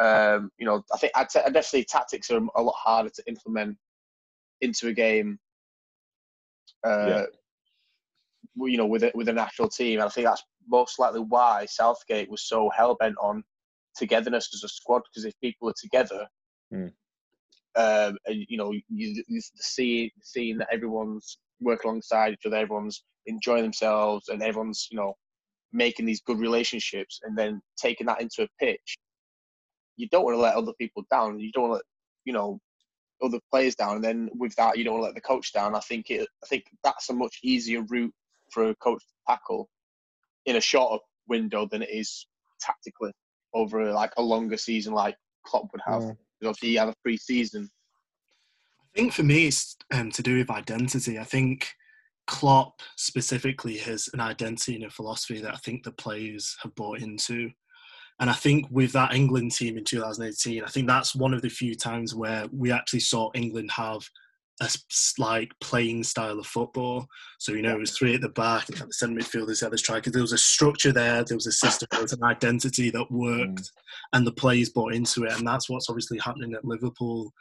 Um, you know, I think I'd, say- definitely tactics are a lot harder to implement into a game. Uh, Yeah. You know, with a, with a national team, and I think that's most likely why Southgate was so hell bent on togetherness as a squad. Because if people are together, Mm. um, and you know, you, you see seeing that everyone's working alongside each other, everyone's enjoying themselves, and everyone's you know making these good relationships, and then taking that into a pitch. You don't want to let other people down. You don't want to you know other players down, and then with that, you don't want to let the coach down. I think it. I think that's a much easier route for a coach to tackle in a shorter window than it is tactically over like a longer season like Klopp would have. Because obviously you have a pre-season. I think for me, it's um, to do with identity. I think Klopp specifically has an identity and a philosophy that I think the players have bought into. And I think with that England team in 2018, I think that's one of the few times where we actually saw England have a like playing style of football. So you know, it was three at the back, and the centre midfielders, had the strikers. There was a structure there. There was a system. There was an identity that worked, mm. and the players bought into it. And that's what's obviously happening at Liverpool.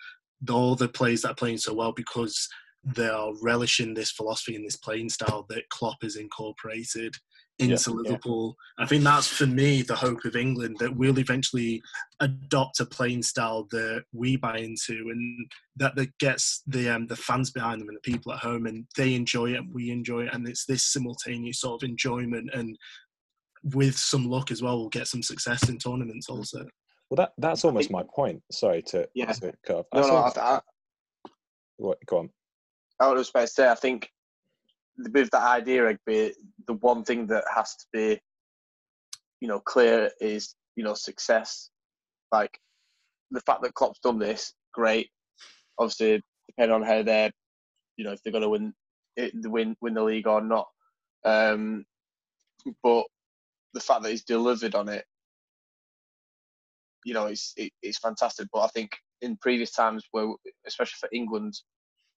All the players that are playing so well because they are relishing this philosophy and this playing style that Klopp has incorporated into Yeah, yeah. Liverpool. I think that's for me the hope of England that we'll eventually adopt a playing style that we buy into and that that gets the um, the fans behind them and the people at home and they enjoy it and we enjoy it and it's this simultaneous sort of enjoyment and with some luck as well we'll get some success in tournaments also. Well, that that's almost my point. Sorry to, Yeah. to cut off. No, That's no, I, I, what, go on. I would expect to say, I think with that idea, Egby, the one thing that has to be, you know, clear is, you know, success. Like the fact that Klopp's done this, great. Obviously, depending on how they're, you know, if they're going to win, win win the league or not. Um, but the fact that he's delivered on it, you know, it's it, it's fantastic. But I think in previous times, where especially for England,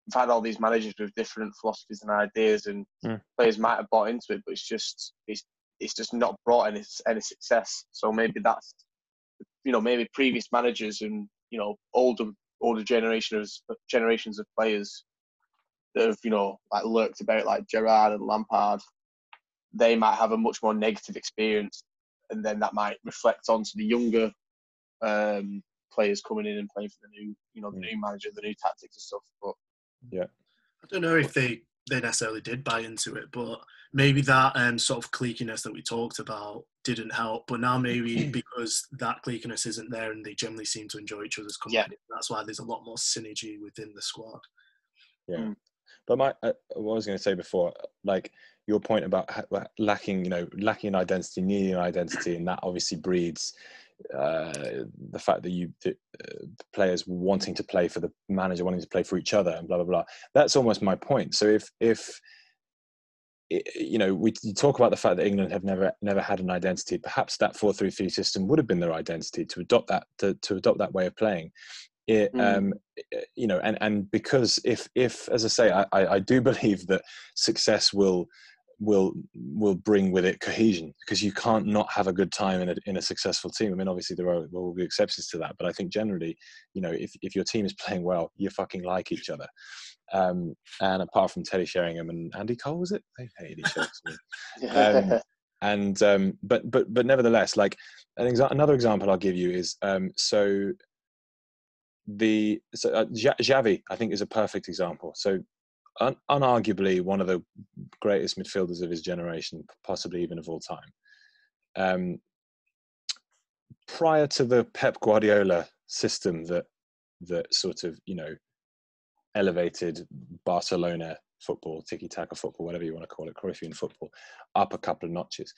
we've had all these managers with different philosophies and ideas, and Mm. players might have bought into it, but it's just it's it's just not brought any any success. So maybe that's you know maybe previous managers and you know older older generations generations of players that have you know like lurked about like Gerrard and Lampard, they might have a much more negative experience, and then that might reflect onto the younger um, players coming in and playing for the new you know the Mm. new manager, the new tactics and stuff. But I don't know if they they necessarily did buy into it, but maybe that um, sort of cliqueiness that we talked about didn't help. But now maybe <clears throat> because that cliqueiness isn't there and they generally seem to enjoy each other's company, Yeah. that's why there's a lot more synergy within the squad. Yeah. Mm. But my, uh, what I was going to say before, like your point about ha- lacking, you know, lacking an identity, needing an identity, and that obviously breeds uh, the fact that you, the, uh, the players wanting to play for the manager, wanting to play for each other, and blah blah blah. That's almost my point. So if if you know, we talk about the fact that England have never never had an identity. Perhaps that four three three system would have been their identity to adopt that to, to adopt that way of playing. It, Mm. um, you know, and and because if if as I say, I, I I do <laughs> believe that success will will will bring with it cohesion because you can't not have a good time in a in a successful team. I mean, obviously there are there will be exceptions to that, but I think generally, you know, if if your team is playing well, you fucking like each other. Um, and apart from Teddy Sheringham and Andy Cole, was it? They hated each other. <laughs> Um, and um, but but but nevertheless, like an exa- another example I'll give you is um, so the so, uh, Xavi, I think, is a perfect example. So, un- unarguably, one of the greatest midfielders of his generation, possibly even of all time. Um, prior to the Pep Guardiola system that that sort of you know elevated Barcelona football, tiki taka football, whatever you want to call it, Cruyffian football, up a couple of notches.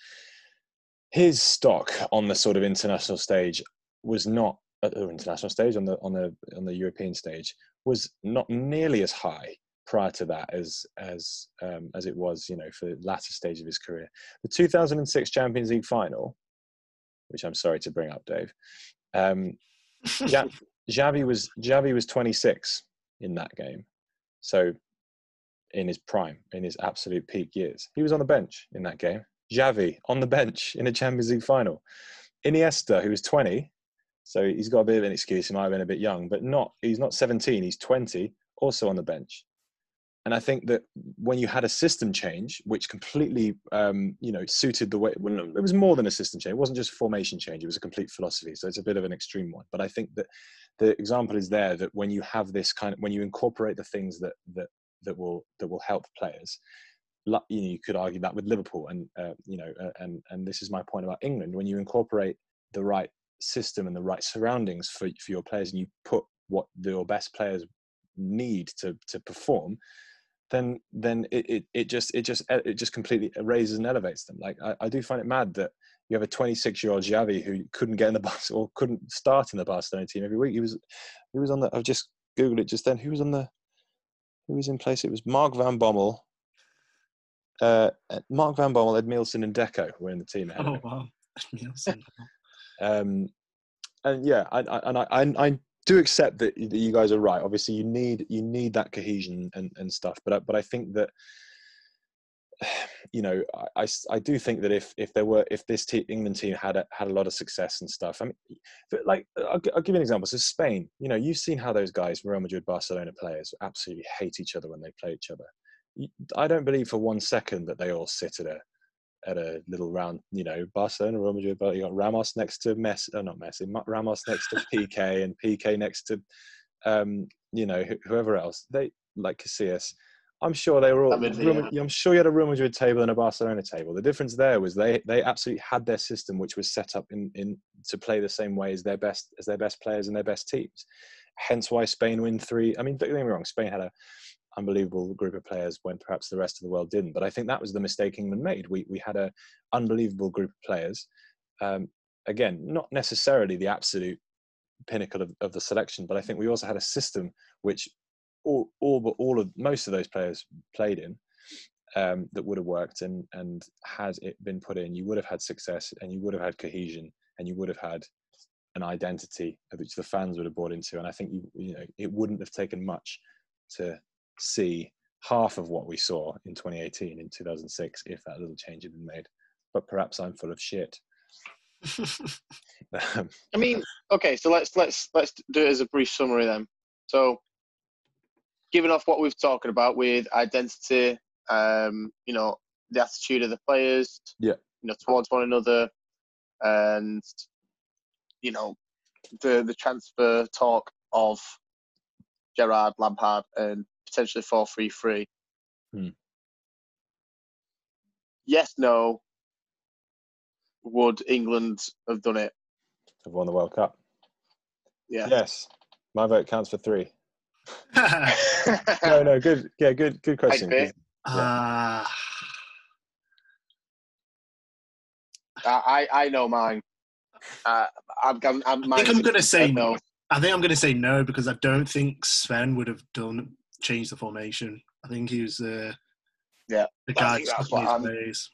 His stock on the sort of international stage was not at the international stage on the on the on the European stage was not nearly as high prior to that as as um, as it was, you know, for the latter stage of his career. The 2006 Champions League final, which I'm sorry to bring up, Dave. Um, <laughs> Xavi was Xavi was 26 in that game, so in his prime, in his absolute peak years, he was on the bench in that game. Xavi on the bench in a Champions League final. Iniesta, who was 20, so he's got a bit of an excuse. He might have been a bit young, but not. He's not 17. He's 20, also on the bench. And I think that when you had a system change, which completely, um, you know, suited the way, well, it was more than a system change. It wasn't just a formation change. It was a complete philosophy. So it's a bit of an extreme one. But I think that the example is there that when you have this kind of, when you incorporate the things that that that will that will help players, you could argue that with Liverpool, and uh, you know, uh, and and this is my point about England. When you incorporate the right system and the right surroundings for, for your players and you put what your best players need to to perform then then it, it, it just it just it just completely raises and elevates them. Like I, I do find it mad that you have a 26 year old Xavi who couldn't get in the <laughs> bus or couldn't start in the Barcelona team every week. He was he was on the I've just googled it just then. Who was on the who was in place? It was Mark Van Bommel uh, Mark Van Bommel, Ed Edmilson, and Deco were in the team. Oh wow. <laughs> <laughs> Um, and yeah, I, I, and I, I, do accept that, that you guys are right. Obviously, you need you need that cohesion and, and stuff. But I, but I think that <sighs> you know I, I do think that if if there were if this team, England team had a, had a lot of success and stuff. I mean, like I'll, I'll give you an example. So Spain, you know, you've seen how those guys, Real Madrid, Barcelona players, absolutely hate each other when they play each other. I don't believe for one second that they all sit at a at a little round, you know, Barcelona, Real Madrid, but you got Ramos next to Messi, oh, not Messi, Ramos next to <laughs> Piqué, and Piqué next to, um, you know, whoever else. They like Casillas. I'm sure they were all. Real, I'm sure you had a Real Madrid table and a Barcelona table. The difference there was they they absolutely had their system, which was set up in in to play the same way as their best as their best players and their best teams. Hence why Spain win three. I mean, don't get me wrong, Spain had a unbelievable group of players when perhaps the rest of the world didn't. But I think that was the mistake England made. We we had a unbelievable group of players. Um, again, not necessarily the absolute pinnacle of, of the selection, but I think we also had a system which all all but all of most of those players played in. Um, that would have worked, and and had it been put in, you would have had success, and you would have had cohesion, and you would have had an identity which the fans would have bought into. And I think you, you know it wouldn't have taken much to see half of what we saw in 2018 in 2006 if that little change had been made. But perhaps i'm full of shit. <laughs> I mean okay so let's let's let's do it as a brief summary then. So given off what we've talked about with identity um you know the attitude of the players yeah. you know towards one another and you know the the transfer talk of Gerrard Lampard, and potentially 4 3 3. Hmm. Yes, no. Would England have done it? Have won the World Cup? Yeah. Yes. My vote counts for three. <laughs> no, no, good. Yeah, good, good question. Yeah. Uh, I, I know mine. Uh, I'm, I'm, I'm, I think I'm going to say no. I think I'm going to say no because I don't think Sven would have done change the formation. I think he was uh, yeah the guy stuck in his ways.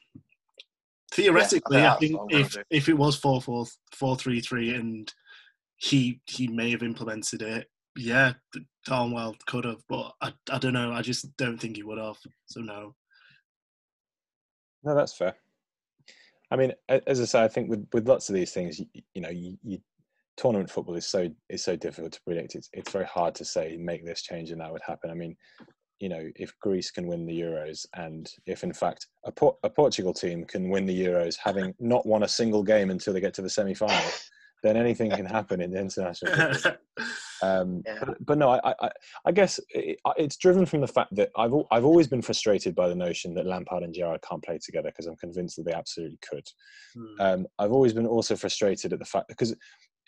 Theoretically, yeah, I think, I think if if it was four four four three three and he he may have implemented it, yeah, Darnwell could have, but I I don't know. I just don't think he would have. So no. No, that's fair. I mean, as I say, I think with, with lots of these things, you, you know, you, you tournament football is so is so difficult to predict. It's it's very hard to say make this change and that would happen. I mean, you know, if Greece can win the Euros, and if in fact a, Por- a Portugal team can win the Euros, having not won a single game until they get to the semi-final, then anything can happen in the international. <laughs> Um, Yeah. but, but no, I, I, I guess it, it's driven from the fact that I've I've always been frustrated by the notion that Lampard and Gerrard can't play together because I'm convinced that they absolutely could. Hmm. Um, I've always been also frustrated at the fact because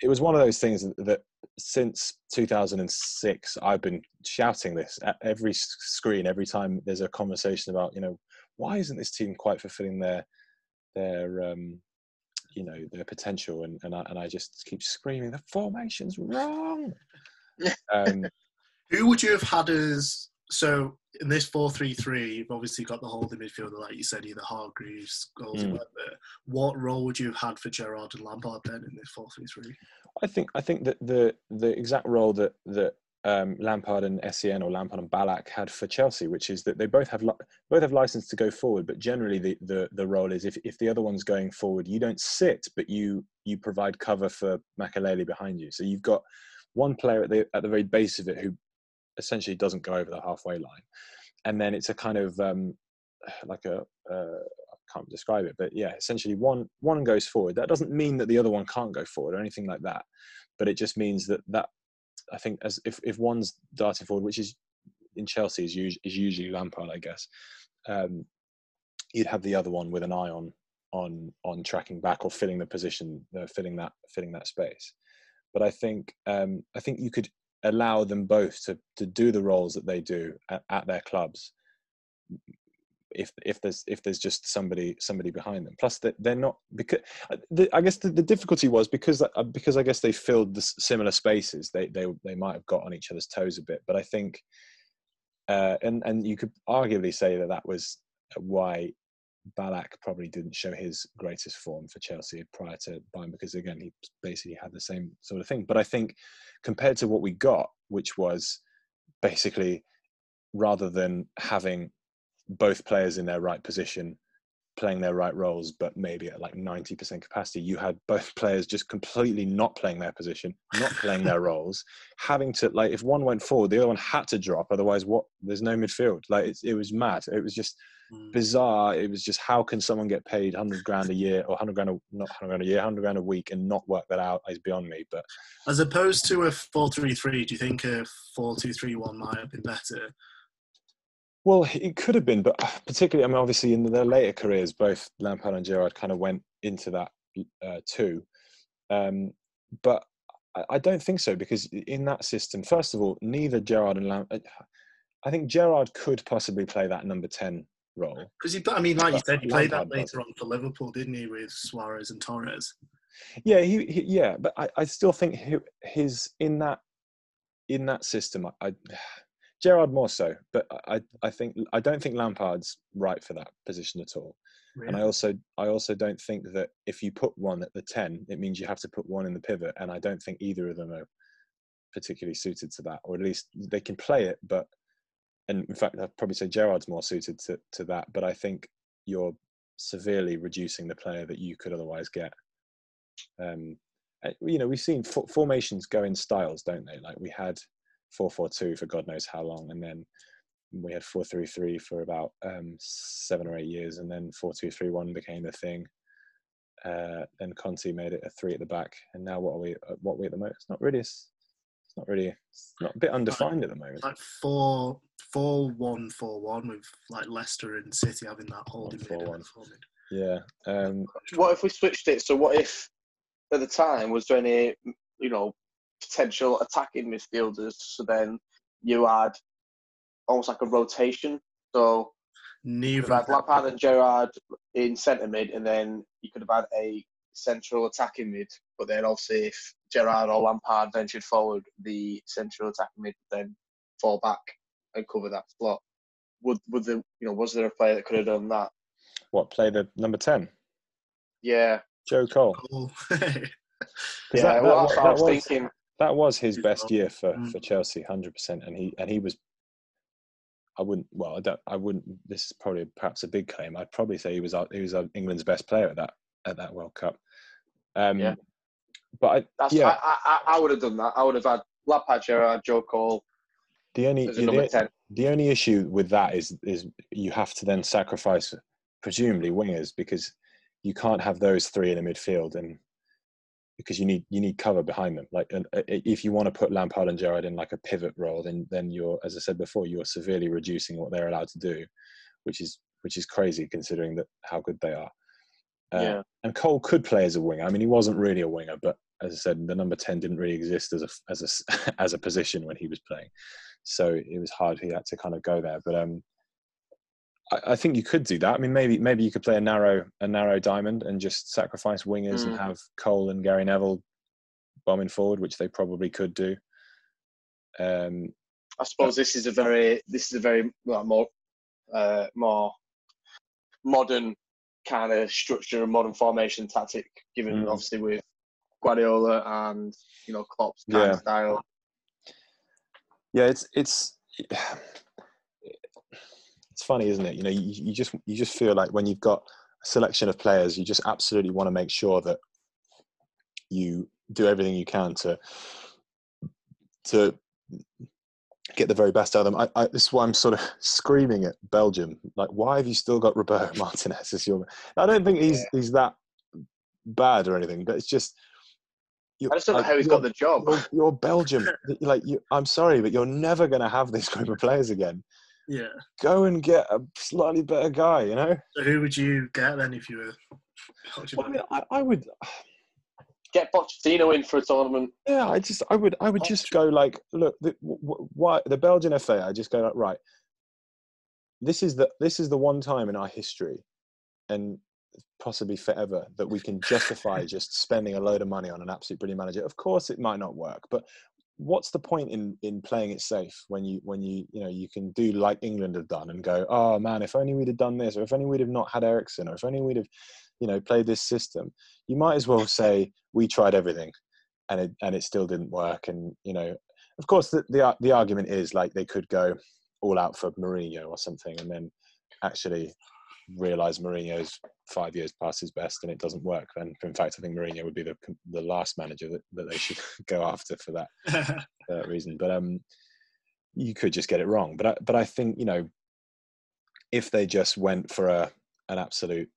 it was one of those things that, that since 2006 I've been shouting this at every screen every time there's a conversation about you know why isn't this team quite fulfilling their their um, you know their potential and and I, and I just keep screaming the formation's wrong. <laughs> um, Who would you have had as so in this four three three? You've obviously got the holding midfielder, like you said, either Hargreaves, or Mm. What role would you have had for Gerrard and Lampard then in this four three three? I think I think that the the exact role that that um, Lampard and Sen or Lampard and Ballack had for Chelsea, which is that they both have li- both have license to go forward, but generally the, the the role is if, if the other one's going forward, you don't sit, but you you provide cover for Makelele behind you. So you've got one player at the at the very base of it who essentially doesn't go over the halfway line, and then it's a kind of um, <sighs> like a uh, I can't describe it, but yeah, essentially one one goes forward. That doesn't mean that the other one can't go forward or anything like that, but it just means that that I think as if if one's darting forward, which is in Chelsea is usually is usually Lampard, I guess. Um, you'd have the other one with an eye on on on tracking back or filling the position, uh, filling that filling that space. But I think um, I think you could allow them both to to do the roles that they do at, at their clubs if if there's if there's just somebody somebody behind them. Plus they're not because the, i guess the, the difficulty was because uh, because i guess they filled the similar spaces they they they might have got on each other's toes a bit but i think uh and and you could arguably say that that was why Ballack probably didn't show his greatest form for Chelsea prior to Bayern because again he basically had the same sort of thing. But I think compared to what we got, which was basically rather than having both players in their right position playing their right roles but maybe at like 90% capacity you had both <laughs> players just completely not playing their position not playing their roles having to like if one went forward the other one had to drop otherwise what there's no midfield like it's, it was mad it was just Hmm. bizarre it was just how can someone get paid 100 grand a year or 100 grand a, not 100 grand a year 100 grand a week and not work that out is beyond me but As opposed to a four three three, do you think a four two three one might have been better? Well, it could have been, but particularly, I mean, obviously, in their later careers, both Lampard and Gerrard kind of went into that uh, too. Um, but I, don't think so because in that system, first of all, neither Gerrard and Lampard. I think Gerrard could possibly play that number ten role. Because he, I mean, like you said, he played that later on for Liverpool, didn't he, with Suarez and Torres? Yeah, he, he yeah, but I, I still think his in that in that system, I, I Gerrard more so, but I I think I don't think Lampard's right for that position at all. And I also I also don't think that if you put one at the ten, it means you have to put one in the pivot, and I don't think either of them are particularly suited to that, or at least they can play it. But and in fact, I'd probably say Gerrard's more suited to to that. But I think you're severely reducing the player that you could otherwise get. Um, uh, you know, we've seen fo- formations go in styles, don't they? Like we had four four two for God knows how long, and then we had four three three for about um, seven or eight years, and then four two three one became the thing. Uh, then Conte made it a three at the back, and now what are we? uh, What are we at the moment? It's not really. It's, it's not really. It's not a bit undefined at the moment. like four four one four one with like Leicester and City having that holding mid. Four, and one. four mid. Yeah. Um, What if we switched it? So what if at the time was there any you know potential attacking midfielders? So then you add almost like a rotation. So you could have had Lampard and Gerrard in centre mid, and then you could have had a central attacking mid. But then obviously if Gerrard or Lampard ventured forward, the central attacking mid would then fall back and cover that slot. Would would the you know was there a player that could have done that? what play the number ten? Yeah, Joe Cole. <laughs> goal. yeah. that- well, that that's I was, was- thinking. That was his best year for, Mm. for Chelsea, hundred percent, and he and he was. I wouldn't. Well, I don't. I wouldn't. This is probably perhaps a big claim. I'd probably say he was he was England's best player at that at that World Cup. Um, Yeah. But I, That's yeah, I, I, I would have done that. I would have had Lampard, Gerrard, Joe Cole the only as a number the, the only issue with that is is you have to then sacrifice presumably wingers because you can't have those three in a midfield and because you need you need cover behind them. Like, and uh, if you want to put Lampard and Gerrard in like a pivot role, then then you're, as I said before, you're severely reducing what they're allowed to do, which is which is crazy considering that how good they are. Uh, Yeah. And Cole could play as a winger. I mean, he wasn't really a winger, but as I said, the number ten didn't really exist as a as a <laughs> as a position when he was playing, so it was hard. He had to kind of go there, but um. I, I think you could do that. I mean, maybe maybe you could play a narrow a narrow diamond and just sacrifice wingers and Mm. have Cole and Gary Neville bombing forward, which they probably could do. Um, I suppose this is a very this is a very well, more uh, more modern kind of structure and modern formation tactic, given Mm. obviously with Guardiola and you know Klopp's kind Yeah. of style. yeah, it's it's it's funny, isn't it? You know, you, you just you just feel like when you've got a selection of players, you just absolutely want to make sure that you do everything you can to to get the very best out of them. I, I, this is why I'm sort of <laughs> screaming at Belgium. Like, why have you still got Roberto <laughs> Martinez as your? I don't think he's he's that bad or anything, but it's just. you- I just don't know like, how he's got the job. you're, you're <laughs> Belgium. like, you, I'm sorry, but you're never going to have this group of players again. Yeah. Go and get a slightly better guy. You know. So who would you get then if you were? Well, I mean, I, I would. Get Pochettino in for a tournament. Yeah, I just, I would, I would just go like, look, the, w- w- why the Belgian FA? I just go like, right. This is the this is the one time in our history, and possibly forever, that we can justify <laughs> just spending a load of money on an absolute brilliant manager. Of course, it might not work, but what's the point in in playing it safe when you when you you know you can do like England have done and go, oh man, if only we'd have done this, or if only we'd have not had Eriksson, or if only we'd have, you know, played this system. You might as well <laughs> say we tried everything, and it and it still didn't work. And you know, of course, the the, the argument is like they could go all out for Mourinho or something, and then actually realize Mourinho's five years past his best and it doesn't work. Then, in fact, I think Mourinho would be the the last manager that, that they should <laughs> go after for that for <laughs> that reason. But um, you could just get it wrong. But I, but I think you know, if they just went for a an absolute,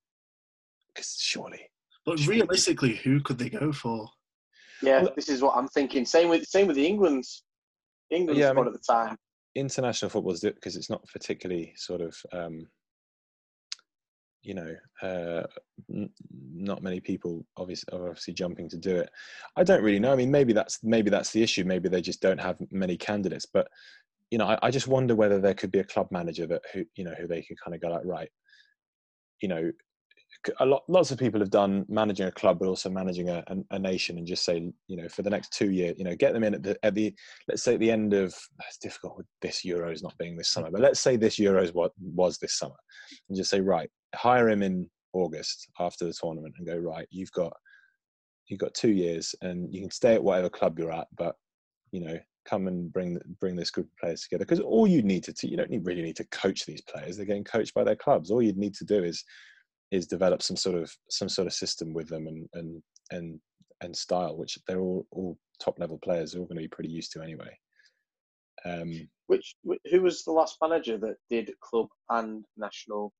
because surely, but realistically, who could they go for? Yeah, Well- this is what I'm thinking. Same with same with the England's England Yeah, I squad mean- at the time. international football is because it's not particularly sort of um, you know uh, n- not many people obviously are obviously jumping to do it. I don't really know. I mean maybe that's maybe that's the issue. Maybe they just don't have many candidates. But you know i, I just wonder whether there could be a club manager that who you know who they could kind of go like right you know a lot lots of people have done managing a club but also managing a, a, a nation and just say you know for the next two years you know get them in at the at the let's say at the end of it's difficult with this euros not being this summer but let's say this euros what was this summer and just say right hire him in august after the tournament and go right you've got you've got two years and you can stay at whatever club you're at but you know come and bring bring this group of players together. Because all you need to you don't really need to coach these players. They're getting coached by their clubs. All you'd need to do is is develop some sort of some sort of system with them and and and and style which they're all all top level players. Are all going to be pretty used to anyway. Um Which who was the last manager that did club and national?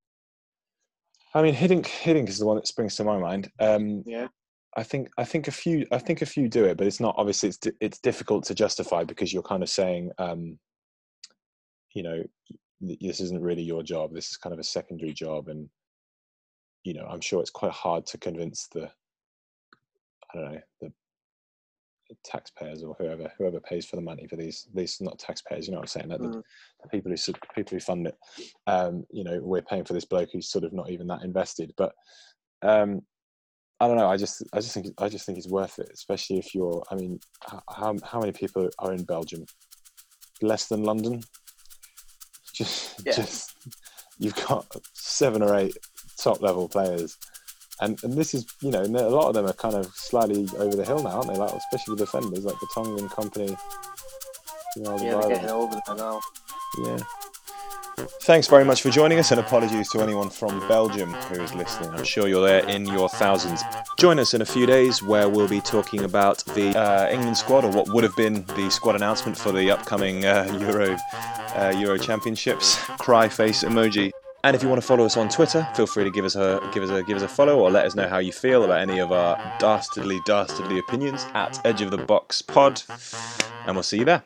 I mean, Hiddink, Hiddink is the one that springs to my mind. Um, Yeah. I think I think a few I think a few do it, but it's not obviously it's di- it's difficult to justify because you're kind of saying, um, you know, this isn't really your job. This is kind of a secondary job, and you know, I'm sure it's quite hard to convince the I don't know the taxpayers or whoever whoever pays for the money for these these not taxpayers you know what i'm saying? Like the, Mm. the people who people who fund it. Um you know we're paying for this bloke who's sort of not even that invested but um i don't know i just i just think i just think it's worth it especially if you're i mean how how many people are in belgium? Less than london? <laughs> Just Yeah. just you've got seven or eight top level players and and this is you know a lot of them are kind of slightly over the hill now, aren't they? Like especially the defenders, like Vertonghen Kompany. You know, Yeah, they're getting older now. yeah. Thanks very much for joining us, and apologies to anyone from Belgium who is listening. I'm sure you're there in your thousands. Join us in a few days where we'll be talking about the uh, England squad, or what would have been the squad announcement for the upcoming uh, Euro uh, Euro Championships. Cry face emoji. And if you want to follow us on Twitter, feel free to give us a give us a give us a follow or let us know how you feel about any of our dastardly dastardly opinions at Edge of the Box Pod, and we'll see you there.